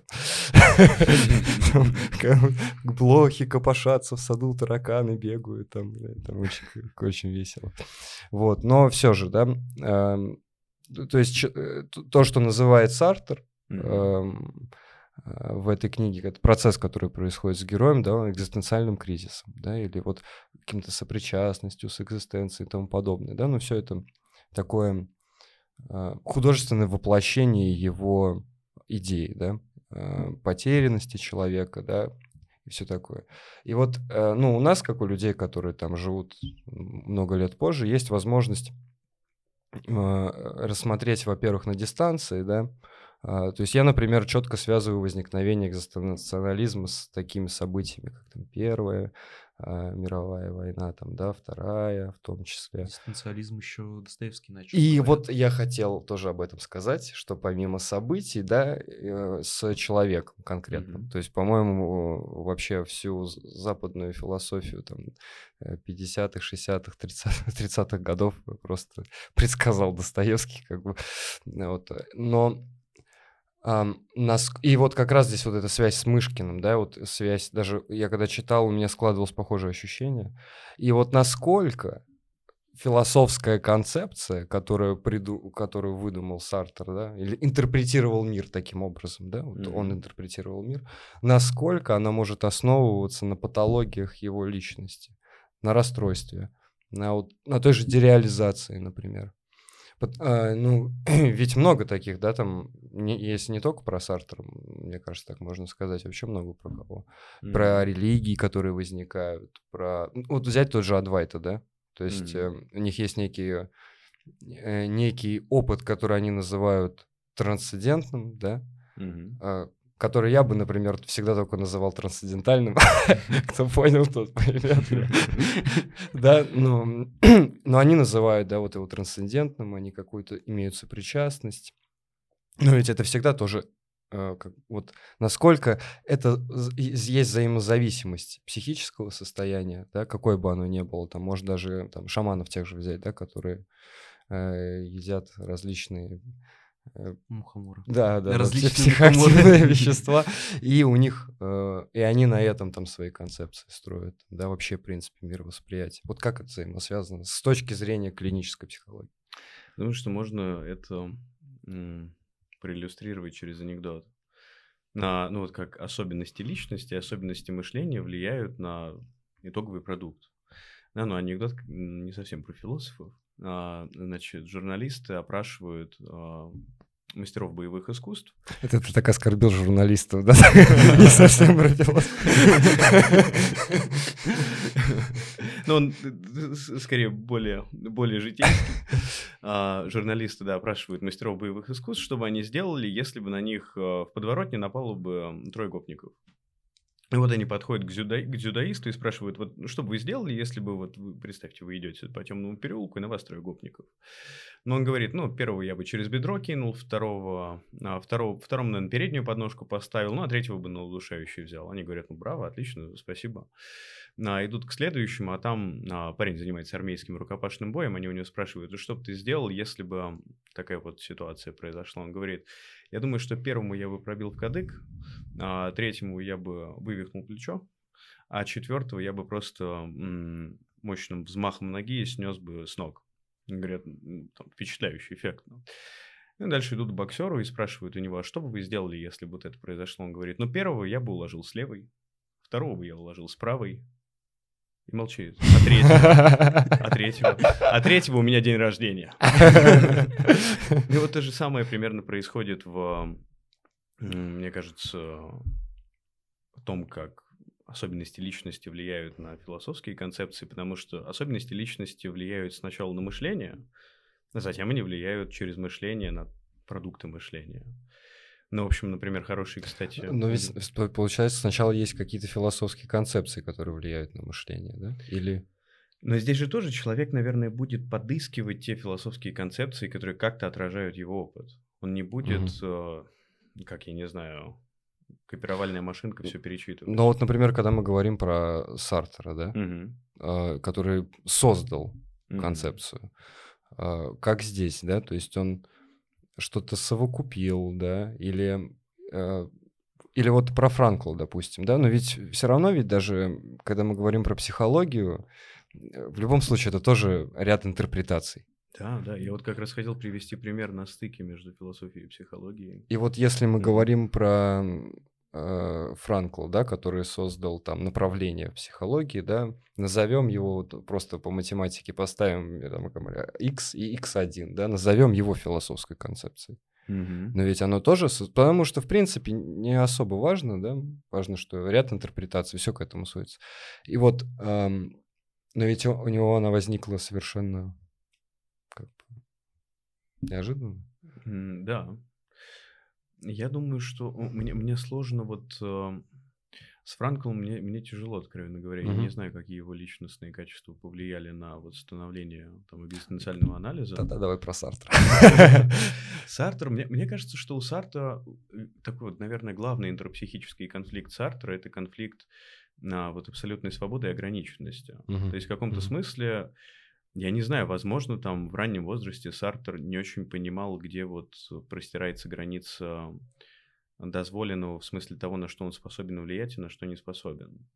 S2: Блохи копошатся в саду, тараканы бегают, там, там очень, очень весело. Вот, но все же, да, то есть э, то, что называет Сартер, Эм, э, в этой книге, это процесс, который происходит с героем, да, экзистенциальным кризисом, да, или вот каким-то сопричастностью с экзистенцией и тому подобное, да, но все это такое э, художественное воплощение его идеи, да, э, потерянности человека, да, и все такое. И вот, ну, у нас, как у людей, которые там живут много лет позже, есть возможность рассмотреть, во-первых, на дистанции, да, то есть я, например, четко связываю возникновение экзистенциализма с такими событиями, как там Первая а, мировая война, там, да, Вторая в том числе.
S3: Экзистенциализм еще Достоевский начал.
S2: И
S3: говорят.
S2: вот я хотел тоже об этом сказать, что помимо событий, да, э, с человеком конкретно.
S1: Мгм.
S2: То есть, по-моему, вообще всю западную философию там э, 50-х, 60-х, 30-х, 30-х годов просто предсказал Достоевский, как бы. Вот. Но. И вот как раз здесь вот эта связь с Мышкиным, да, вот связь, даже я когда читал, у меня складывалось похожее ощущение. И вот насколько философская концепция, которую, приду, которую выдумал Сартер, да, или интерпретировал мир таким образом, да, вот он
S1: Мгм.
S2: интерпретировал мир, насколько она может основываться на патологиях его личности, на расстройстве, на, вот, на той же дереализации, например. А, ну, ведь много таких, да, там, не, если не только про Сартер, мне кажется, так можно сказать, вообще много про кого про религии, которые возникают, про... Вот взять тот же Адвайта, да? То есть э, у них есть некие, э, некий опыт, который они называют трансцендентным, да?
S1: Мгм.
S2: Который я бы, например, всегда только называл трансцендентальным. Кто понял, тот поймет. Да, но, но они называют, да, вот его трансцендентным, они какую-то имеют сопричастность. Но ведь это всегда тоже э, как, вот насколько это есть взаимозависимость психического состояния, да, какое бы оно ни было, там, может даже там шаманов тех же взять, да, которые э, едят различные
S3: мухомора.
S2: Да, да, различные психоактивные вещества, и у них, э, и они на этом там свои концепции строят, да, вообще, в принципе, мировосприятие. Вот как это взаимосвязано с точки зрения клинической психологии?
S1: Думаю, что можно это проиллюстрировать через анекдот. На, ну вот как особенности личности, особенности мышления влияют на итоговый продукт. Да, но анекдот не совсем про философов. А, значит, журналисты опрашивают а, мастеров боевых искусств.
S2: Это ты так оскорбил журналистов, да? Не совсем родилось.
S1: Ну, он скорее более, более житейский. А, журналисты, да, опрашивают мастеров боевых искусств, что бы они сделали, если бы на них в подворотне напало бы трое гопников. И вот они подходят к, дзюдо, к дзюдоисту и спрашивают, вот что бы вы сделали, если бы, вот вы, представьте, вы идете по темному переулку, и на вас трое гопников. Но он говорит, ну, первого я бы через бедро кинул, второго, а, второго, второму, наверное, переднюю подножку поставил, ну, а третьего бы на удушающий взял. Они говорят, ну, браво, отлично, спасибо. А, идут к следующему, а там а, парень занимается армейским рукопашным боем, они у него спрашивают, ну, что бы ты сделал, если бы такая вот ситуация произошла? Он говорит, я думаю, что первому я бы пробил в кадык, а третьему я бы вывихнул плечо, а четвертого я бы просто м- мощным взмахом ноги снес бы с ног. Говорят, там, впечатляющий эффект. И дальше идут к боксеру и спрашивают у него, а что бы вы сделали, если бы вот это произошло? Он говорит, ну, первого я бы уложил с левой, второго бы я уложил с правой, и молчит. А третьего? А третьего? А третьего у меня день рождения. И вот то же самое примерно происходит в, мне кажется, том, как особенности личности влияют на философские концепции, потому что особенности личности влияют сначала на мышление, а затем они влияют через мышление на продукты мышления. Ну, в общем, например, хороший, кстати...
S2: Но ведь получается, сначала есть какие-то философские концепции, которые влияют на мышление, да? Или...
S1: Но здесь же тоже человек, наверное, будет подыскивать те философские концепции, которые как-то отражают его опыт. Он не будет, угу. э, как я не знаю, копировальная машинка все перечитывать.
S2: Но вот, например, когда мы говорим про Сартера, да, угу. э, который создал угу. концепцию, э, как здесь, да, то есть он что-то совокупил, да, или, э, или вот про Франкла, допустим, да, но ведь все равно ведь даже, когда мы говорим про психологию, э, в любом случае это тоже ряд интерпретаций.
S1: Да, да, я вот как раз хотел привести пример на стыке между философией и психологией.
S2: И вот если мы говорим про э, Франкла, да, который создал там направление психологии, да, назовем его вот просто по математике поставим там, x и x1, да, назовем его философской концепцией. Угу. Но ведь оно тоже, потому что, в принципе, не особо важно, да, важно, что ряд интерпретаций, все к этому сводится. И вот, эм, но ведь у, у него она возникла совершенно как бы, неожиданно.
S1: Да, я думаю, что мне, мне сложно вот э, с Франклом мне, мне тяжело, откровенно говоря. Mm-hmm. Я не знаю, какие его личностные качества повлияли на вот становление там, экзистенциального анализа.
S2: Тогда давай про Сартра.
S1: Сартр, мне, мне кажется, что у Сартра э, такой вот, наверное, главный интерпсихический конфликт Сартра – это конфликт на вот абсолютной свободы и ограниченности. Mm-hmm. То есть в каком-то mm-hmm. смысле я не знаю, возможно, там в раннем возрасте Сартер не очень понимал, где вот простирается граница дозволенного в смысле того, на что он способен влиять и на что не способен.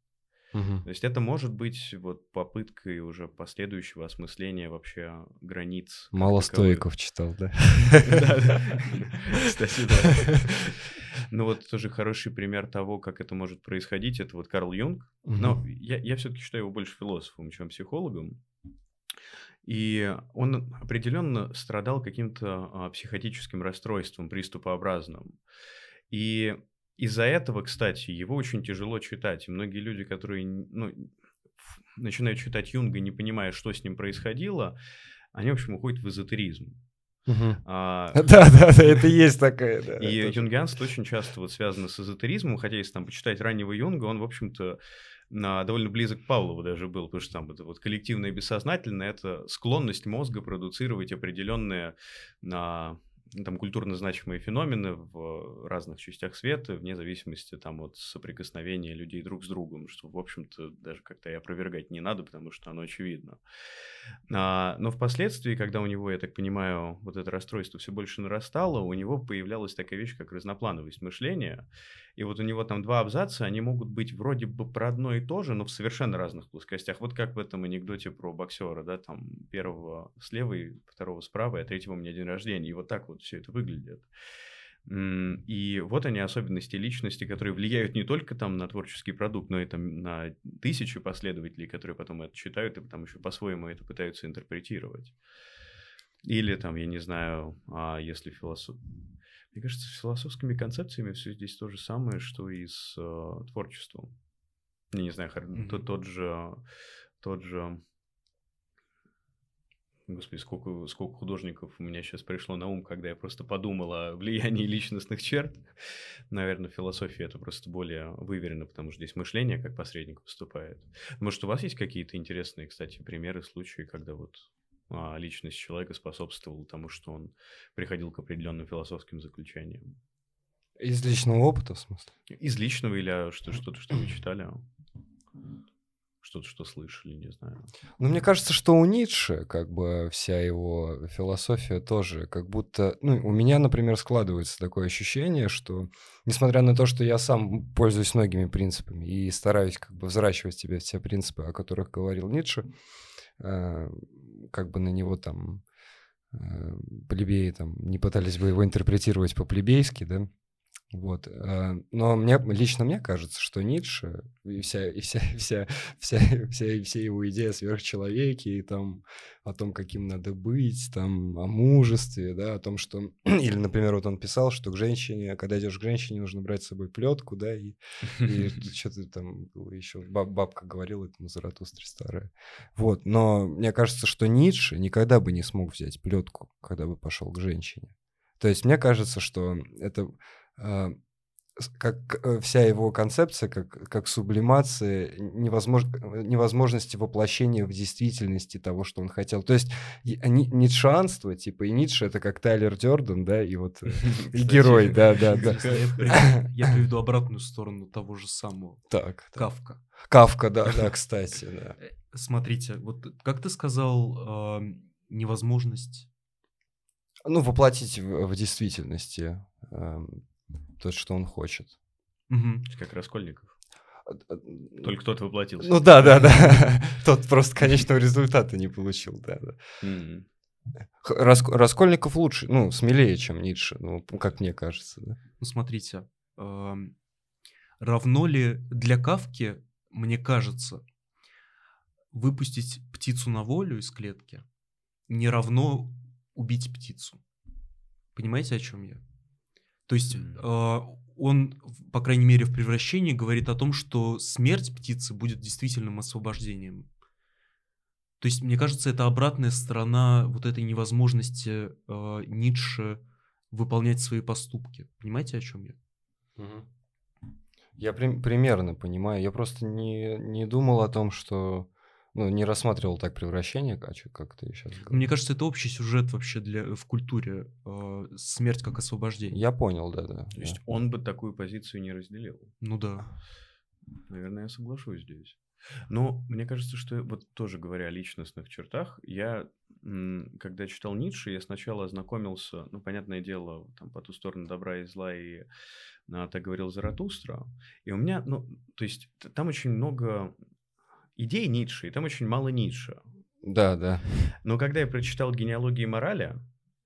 S1: Угу. То есть это может быть вот попыткой уже последующего осмысления вообще границ.
S2: Мало стоиков читал, да?
S1: Кстати, да. Ну вот тоже хороший пример того, как это может происходить, это вот Карл Юнг. Но я все-таки считаю его больше философом, чем психологом. И он определенно страдал каким-то а, психотическим расстройством, приступообразным. И из-за этого, кстати, его очень тяжело читать. И многие люди, которые ну, начинают читать Юнга, не понимая, что с ним происходило, они, в общем, уходят в эзотеризм.
S2: А, да, да, да, это есть такая. Да,
S1: и юнгианство очень часто вот связано с эзотеризмом, хотя если там почитать раннего Юнга, он, в общем-то, довольно близок к Павлову даже был, потому что там это вот коллективное и бессознательное, это склонность мозга продуцировать определенные на там культурно значимые феномены в разных частях света, вне зависимости там от соприкосновения людей друг с другом, что, в общем-то, даже как-то и опровергать не надо, потому что оно очевидно. А, но впоследствии, когда у него, я так понимаю, вот это расстройство все больше нарастало, у него появлялась такая вещь, как разноплановость мышления, и вот у него там два абзаца, они могут быть вроде бы про одно и то же, но в совершенно разных плоскостях. Вот как в этом анекдоте про боксера, да, там первого слева и второго справа, а третьего у меня день рождения. И вот так вот все это выглядит. И вот они особенности личности, которые влияют не только там на творческий продукт, но и там на тысячи последователей, которые потом это читают и потом еще по-своему это пытаются интерпретировать. Или там, я не знаю, а если философ... Мне кажется, с философскими концепциями все здесь то же самое, что и с э, творчеством. Я не знаю, mm-hmm. тот, тот же, тот же, господи, сколько, сколько художников у меня сейчас пришло на ум, когда я просто подумал о влиянии личностных черт. Наверное, философия это просто более выверено, потому что здесь мышление как посредник выступает. Может, у вас есть какие-то интересные, кстати, примеры, случаи, когда вот личность человека способствовала тому, что он приходил к определенным философским заключениям.
S2: Из личного опыта, в смысле?
S1: Из личного или что, что-то, что вы читали? Что-то, что слышали, не знаю.
S2: Ну, мне кажется, что у Ницше, как бы, вся его философия тоже, как будто... Ну, у меня, например, складывается такое ощущение, что, несмотря на то, что я сам пользуюсь многими принципами и стараюсь, как бы, взращивать в себе все принципы, о которых говорил Ницше, э, как бы на него там э, плебеи там не пытались бы его интерпретировать по-плебейски, да, вот. Э, но мне, лично мне кажется, что Ницше и вся, и вся, вся, вся, вся, вся его идея о сверхчеловеке, и там о том, каким надо быть, там, о мужестве, да, о том, что... Или, например, вот он писал, что к женщине, когда идешь к женщине, нужно брать с собой плетку, да, и, и что-то там еще баб, бабка говорила этому Заратустре старая. Вот. Но мне кажется, что Ницше никогда бы не смог взять плетку, когда бы пошел к женщине. То есть мне кажется, что это как э, вся его концепция, как, как сублимация невозмож, невозможности воплощения в действительности того, что он хотел. То есть ницшанство, типа, и Ницше — это как Тайлер Дёрден, да, и вот э, и герой, да, да, да.
S3: Я приведу обратную сторону того же самого.
S2: Так.
S3: Кавка.
S2: Кавка, да, да, кстати, да. Э,
S3: смотрите, вот как ты сказал, невозможность...
S2: Ну, воплотить в действительности то, что он хочет.
S1: Угу. Как Раскольников. Только тот воплотился.
S2: Ну да, да, да. Тот просто конечного результата не получил, да. да. Раскольников лучше, ну, смелее, чем Ницше, ну, как мне кажется. Да.
S3: Ну, смотрите, равно ли для Кавки, мне кажется, выпустить птицу на волю из клетки не равно убить птицу. Понимаете, о чем я? То есть э, он, по крайней мере, в превращении говорит о том, что смерть птицы будет действительным освобождением. То есть, мне кажется, это обратная сторона вот этой невозможности э, Ницше выполнять свои поступки. Понимаете, о чем я?
S2: Я при- примерно понимаю. Я просто не, не думал о том, что ну, не рассматривал так превращение, а как ты сейчас говоришь.
S3: Мне кажется, это общий сюжет вообще для, в культуре. Э, смерть как освобождение.
S2: Я понял, да-да.
S1: То есть он бы такую позицию не разделил.
S3: Ну да.
S1: Наверное, я соглашусь здесь. Но мне кажется, что вот тоже говоря о личностных чертах, я, когда читал Ницше, я сначала ознакомился, ну, понятное дело, там, по ту сторону добра и зла, и так говорил Заратустра. И у меня, ну, то есть там очень много идей Ницше, и там очень мало Ницше.
S2: Да, да.
S1: Но когда я прочитал «Генеалогии морали»,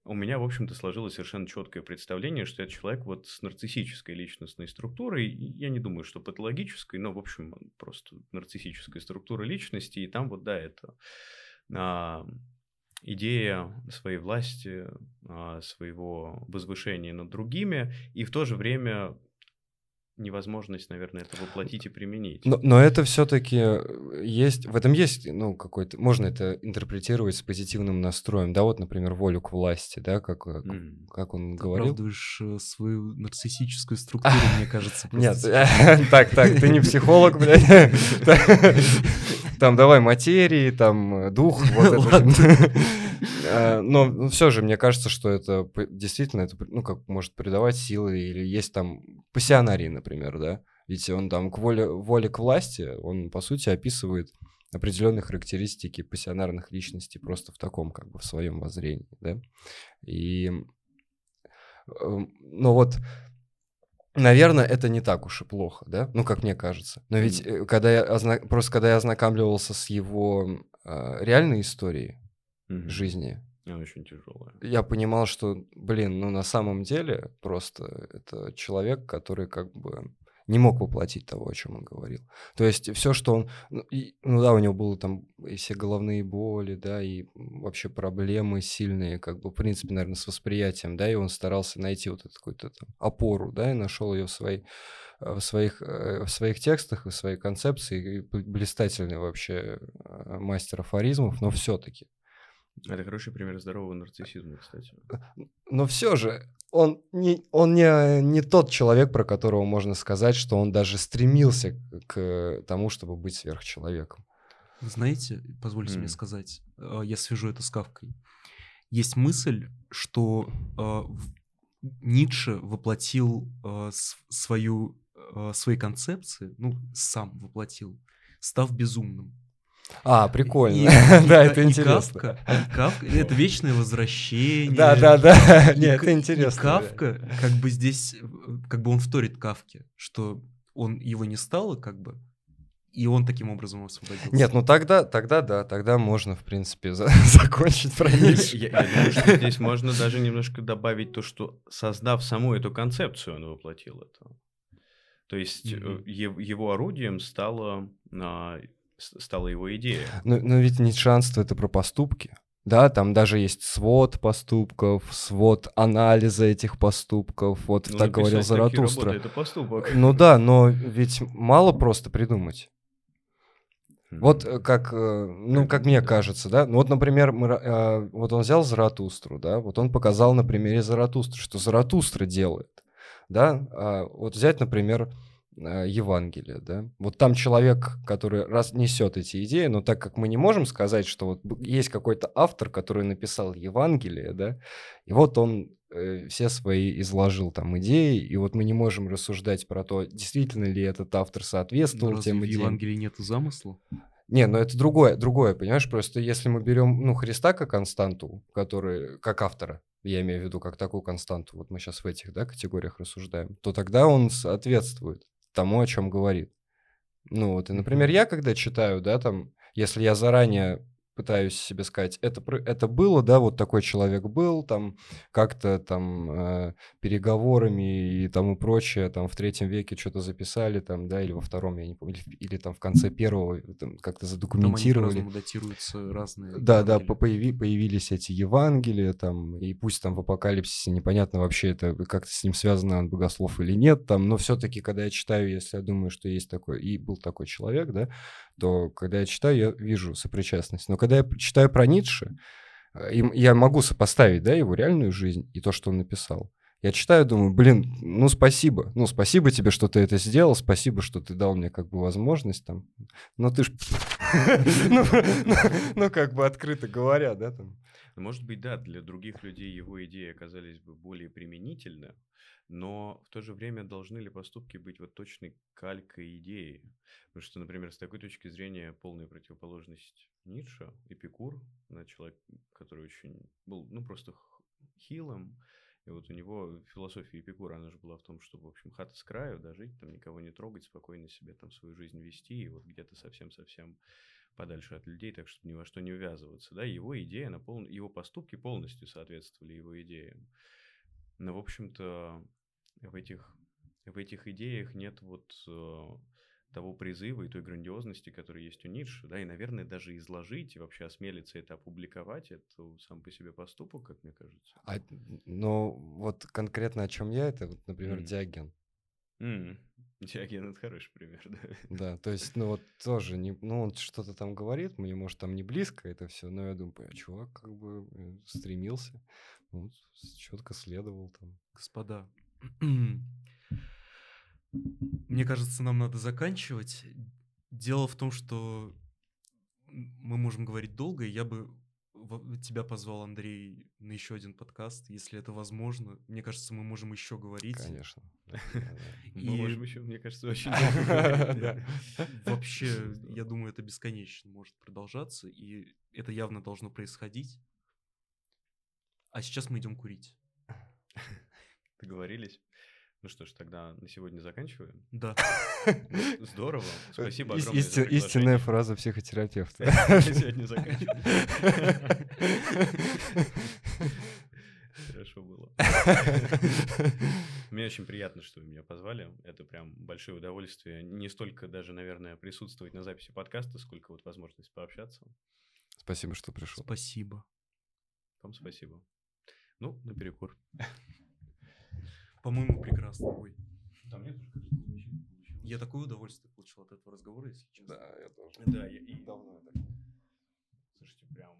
S1: у меня, в общем-то, сложилось совершенно четкое представление, что это человек вот с нарциссической личностной структурой. Я не думаю, что патологической, но, в общем, просто нарциссическая структура личности. И там вот, да, это а, идея своей власти, а, своего возвышения над другими, и в то же время невозможность, наверное, это воплотить и применить.
S2: Но, но это все-таки э, есть, в этом есть, ну, какой-то, можно это интерпретировать с позитивным настроем, да, вот, например, волю к власти, да, как, mm. как он
S3: Ты
S2: говорил.
S3: оправдываешь э, свою нарциссическую структуру, мне кажется.
S2: Нет, так, так, ты не психолог, блядь. Там давай материи, там дух, вот это. Э, но все же, мне кажется, что это действительно, это, ну, как может придавать силы, или есть там пассионарий, например, да, ведь он там к воле, воле к власти, он, по сути, описывает определенные характеристики пассионарных личностей просто в таком, как бы, в своем воззрении, да, и, эм, ну вот, Наверное, это не так уж и плохо, да? Ну, как мне кажется. Но ведь mm. когда я озна... просто когда я ознакомливался с его э, реальной историей, mm-hmm. жизни.
S1: Она очень тяжелая.
S2: Я понимал, что, блин, ну на самом деле просто это человек, который как бы не мог воплотить того, о чем он говорил. То есть все, что он... Ну, и, ну да, у него было там и все головные боли, да, и вообще проблемы сильные, как бы, в принципе, наверное, с восприятием, да, и он старался найти вот эту какую-то там опору, да, и нашел ее в своей в своих, э, в своих текстах, в своей концепции, блистательный вообще э, мастер афоризмов, но все-таки.
S1: Это хороший пример здорового нарциссизма, кстати.
S2: Но все же, он не, он не, не тот человек, про которого можно сказать, что он даже стремился к тому, чтобы быть сверхчеловеком.
S3: Знаете, позвольте mm. мне сказать, э, я свяжу это с Кавкой. Есть мысль, что э, Ницше воплотил э, свою, э, свои концепции, ну, сам воплотил, став безумным.
S2: А, прикольно. да, это интересно.
S3: Кавка, это вечное возвращение.
S2: Да, да, да. Нет, это интересно.
S3: Кавка, как бы здесь, как бы он вторит Кавке, что он его не стало, как бы, и он таким образом освободился.
S2: Нет, ну тогда, тогда да, тогда можно, в принципе, за закончить про Ницше.
S1: Я, я думаю, что здесь можно даже немножко добавить то, что создав саму эту концепцию, он воплотил это. То есть mm-hmm. его орудием стало а, стала его идея.
S2: Но, но ведь ницшанство — это про поступки. Да, там даже есть свод поступков, свод анализа этих поступков. Вот ну, так говорил Заратустра.
S1: это поступок.
S2: Ну да, но ведь мало просто придумать. Вот э, как, э, ну, как мне кажется, да, ну вот, например, мы, э, вот он взял Заратустру, да, вот он показал на примере Заратустры, что Заратустра делает, да, а вот взять, например, Евангелие, да. Вот там человек, который раз несет эти идеи, но так как мы не можем сказать, что вот есть какой-то автор, который написал Евангелие, да, и вот он э, все свои изложил там идеи, и вот мы не можем рассуждать про то, действительно ли этот автор соответствовал но тем идеям.
S3: в Евангелии нету замысла?
S2: Не, но это другое, другое, понимаешь, просто если мы берем, ну, Христа как константу, который, как автора, я имею в виду как такую константу, вот мы сейчас в этих, да, категориях рассуждаем, то тогда он соответствует тому, о чем говорит. Ну вот, и, например, я когда читаю, да, там, если я заранее пытаюсь себе сказать, это, это было, да, вот такой человек был, там, как-то там э, переговорами и тому прочее, там, в третьем веке что-то записали, там, да, или во втором, я не помню, или, или там в конце первого как-то задокументировали. Там
S3: датируются разные
S2: Да, да, появи, появились эти Евангелия, там, и пусть там в апокалипсисе непонятно вообще это как-то с ним связано он богослов или нет, там, но все-таки, когда я читаю, если я думаю, что есть такой, и был такой человек, да, то когда я читаю, я вижу сопричастность. Но когда я читаю про Ницше, э, я могу сопоставить, да, его реальную жизнь и то, что он написал. Я читаю, думаю, блин, ну спасибо, ну спасибо тебе, что ты это сделал, спасибо, что ты дал мне как бы возможность там. Но ты ж, ну, ну, ну как бы открыто говоря, да там.
S1: Может быть, да, для других людей его идеи оказались бы более применительны, но в то же время должны ли поступки быть вот точной калькой идеи? Потому что, например, с такой точки зрения полная противоположность Ницше, Эпикур, человек, который очень был, ну, просто хилым, и вот у него философия Эпикура, она же была в том, чтобы, в общем, хата с краю, да, жить, там никого не трогать, спокойно себе там свою жизнь вести, и вот где-то совсем-совсем подальше от людей, так чтобы ни во что не ввязываться, да, его идея, на пол... его поступки полностью соответствовали его идеям. Но, в общем-то, в этих, в этих идеях нет вот э, того призыва и той грандиозности, которая есть у Ницше, да, и, наверное, даже изложить и вообще осмелиться это опубликовать, это сам по себе поступок, как мне кажется.
S2: А, ну, вот конкретно о чем я, это, вот, например, mm. Диоген.
S1: Диоген это хороший пример, да.
S2: Да, то есть, ну вот тоже, не, ну он что-то там говорит, мне, может, там не близко это все, но я думаю, чувак как бы э, стремился, вот, четко следовал там.
S3: Господа, мне кажется, нам надо заканчивать. Дело в том, что мы можем говорить долго, и я бы тебя позвал, Андрей, на еще один подкаст, если это возможно. Мне кажется, мы можем еще говорить.
S2: Конечно.
S1: Мы можем еще, мне кажется, очень
S3: вообще, я думаю, это бесконечно может продолжаться, и это явно должно происходить. А сейчас мы идем курить.
S1: Договорились. Ну что ж, тогда на сегодня заканчиваем.
S3: Да.
S1: Здорово. Спасибо огромное за
S2: исти-
S1: приглашение.
S2: Истинная фраза психотерапевта.
S1: На сегодня заканчиваем. Хорошо было. Мне очень приятно, что вы меня позвали. Это прям большое удовольствие. Не столько даже, наверное, присутствовать на записи подкаста, сколько вот возможность пообщаться.
S2: Спасибо, что пришел.
S3: Спасибо.
S1: Вам спасибо. Ну, на перекур.
S3: По-моему, прекрасно. Ой.
S1: Да, мне тоже кажется.
S3: Я такое удовольствие получил от этого разговора, если честно.
S2: Да, я тоже.
S1: Да, я и...
S2: Давно я так. Слушайте, прям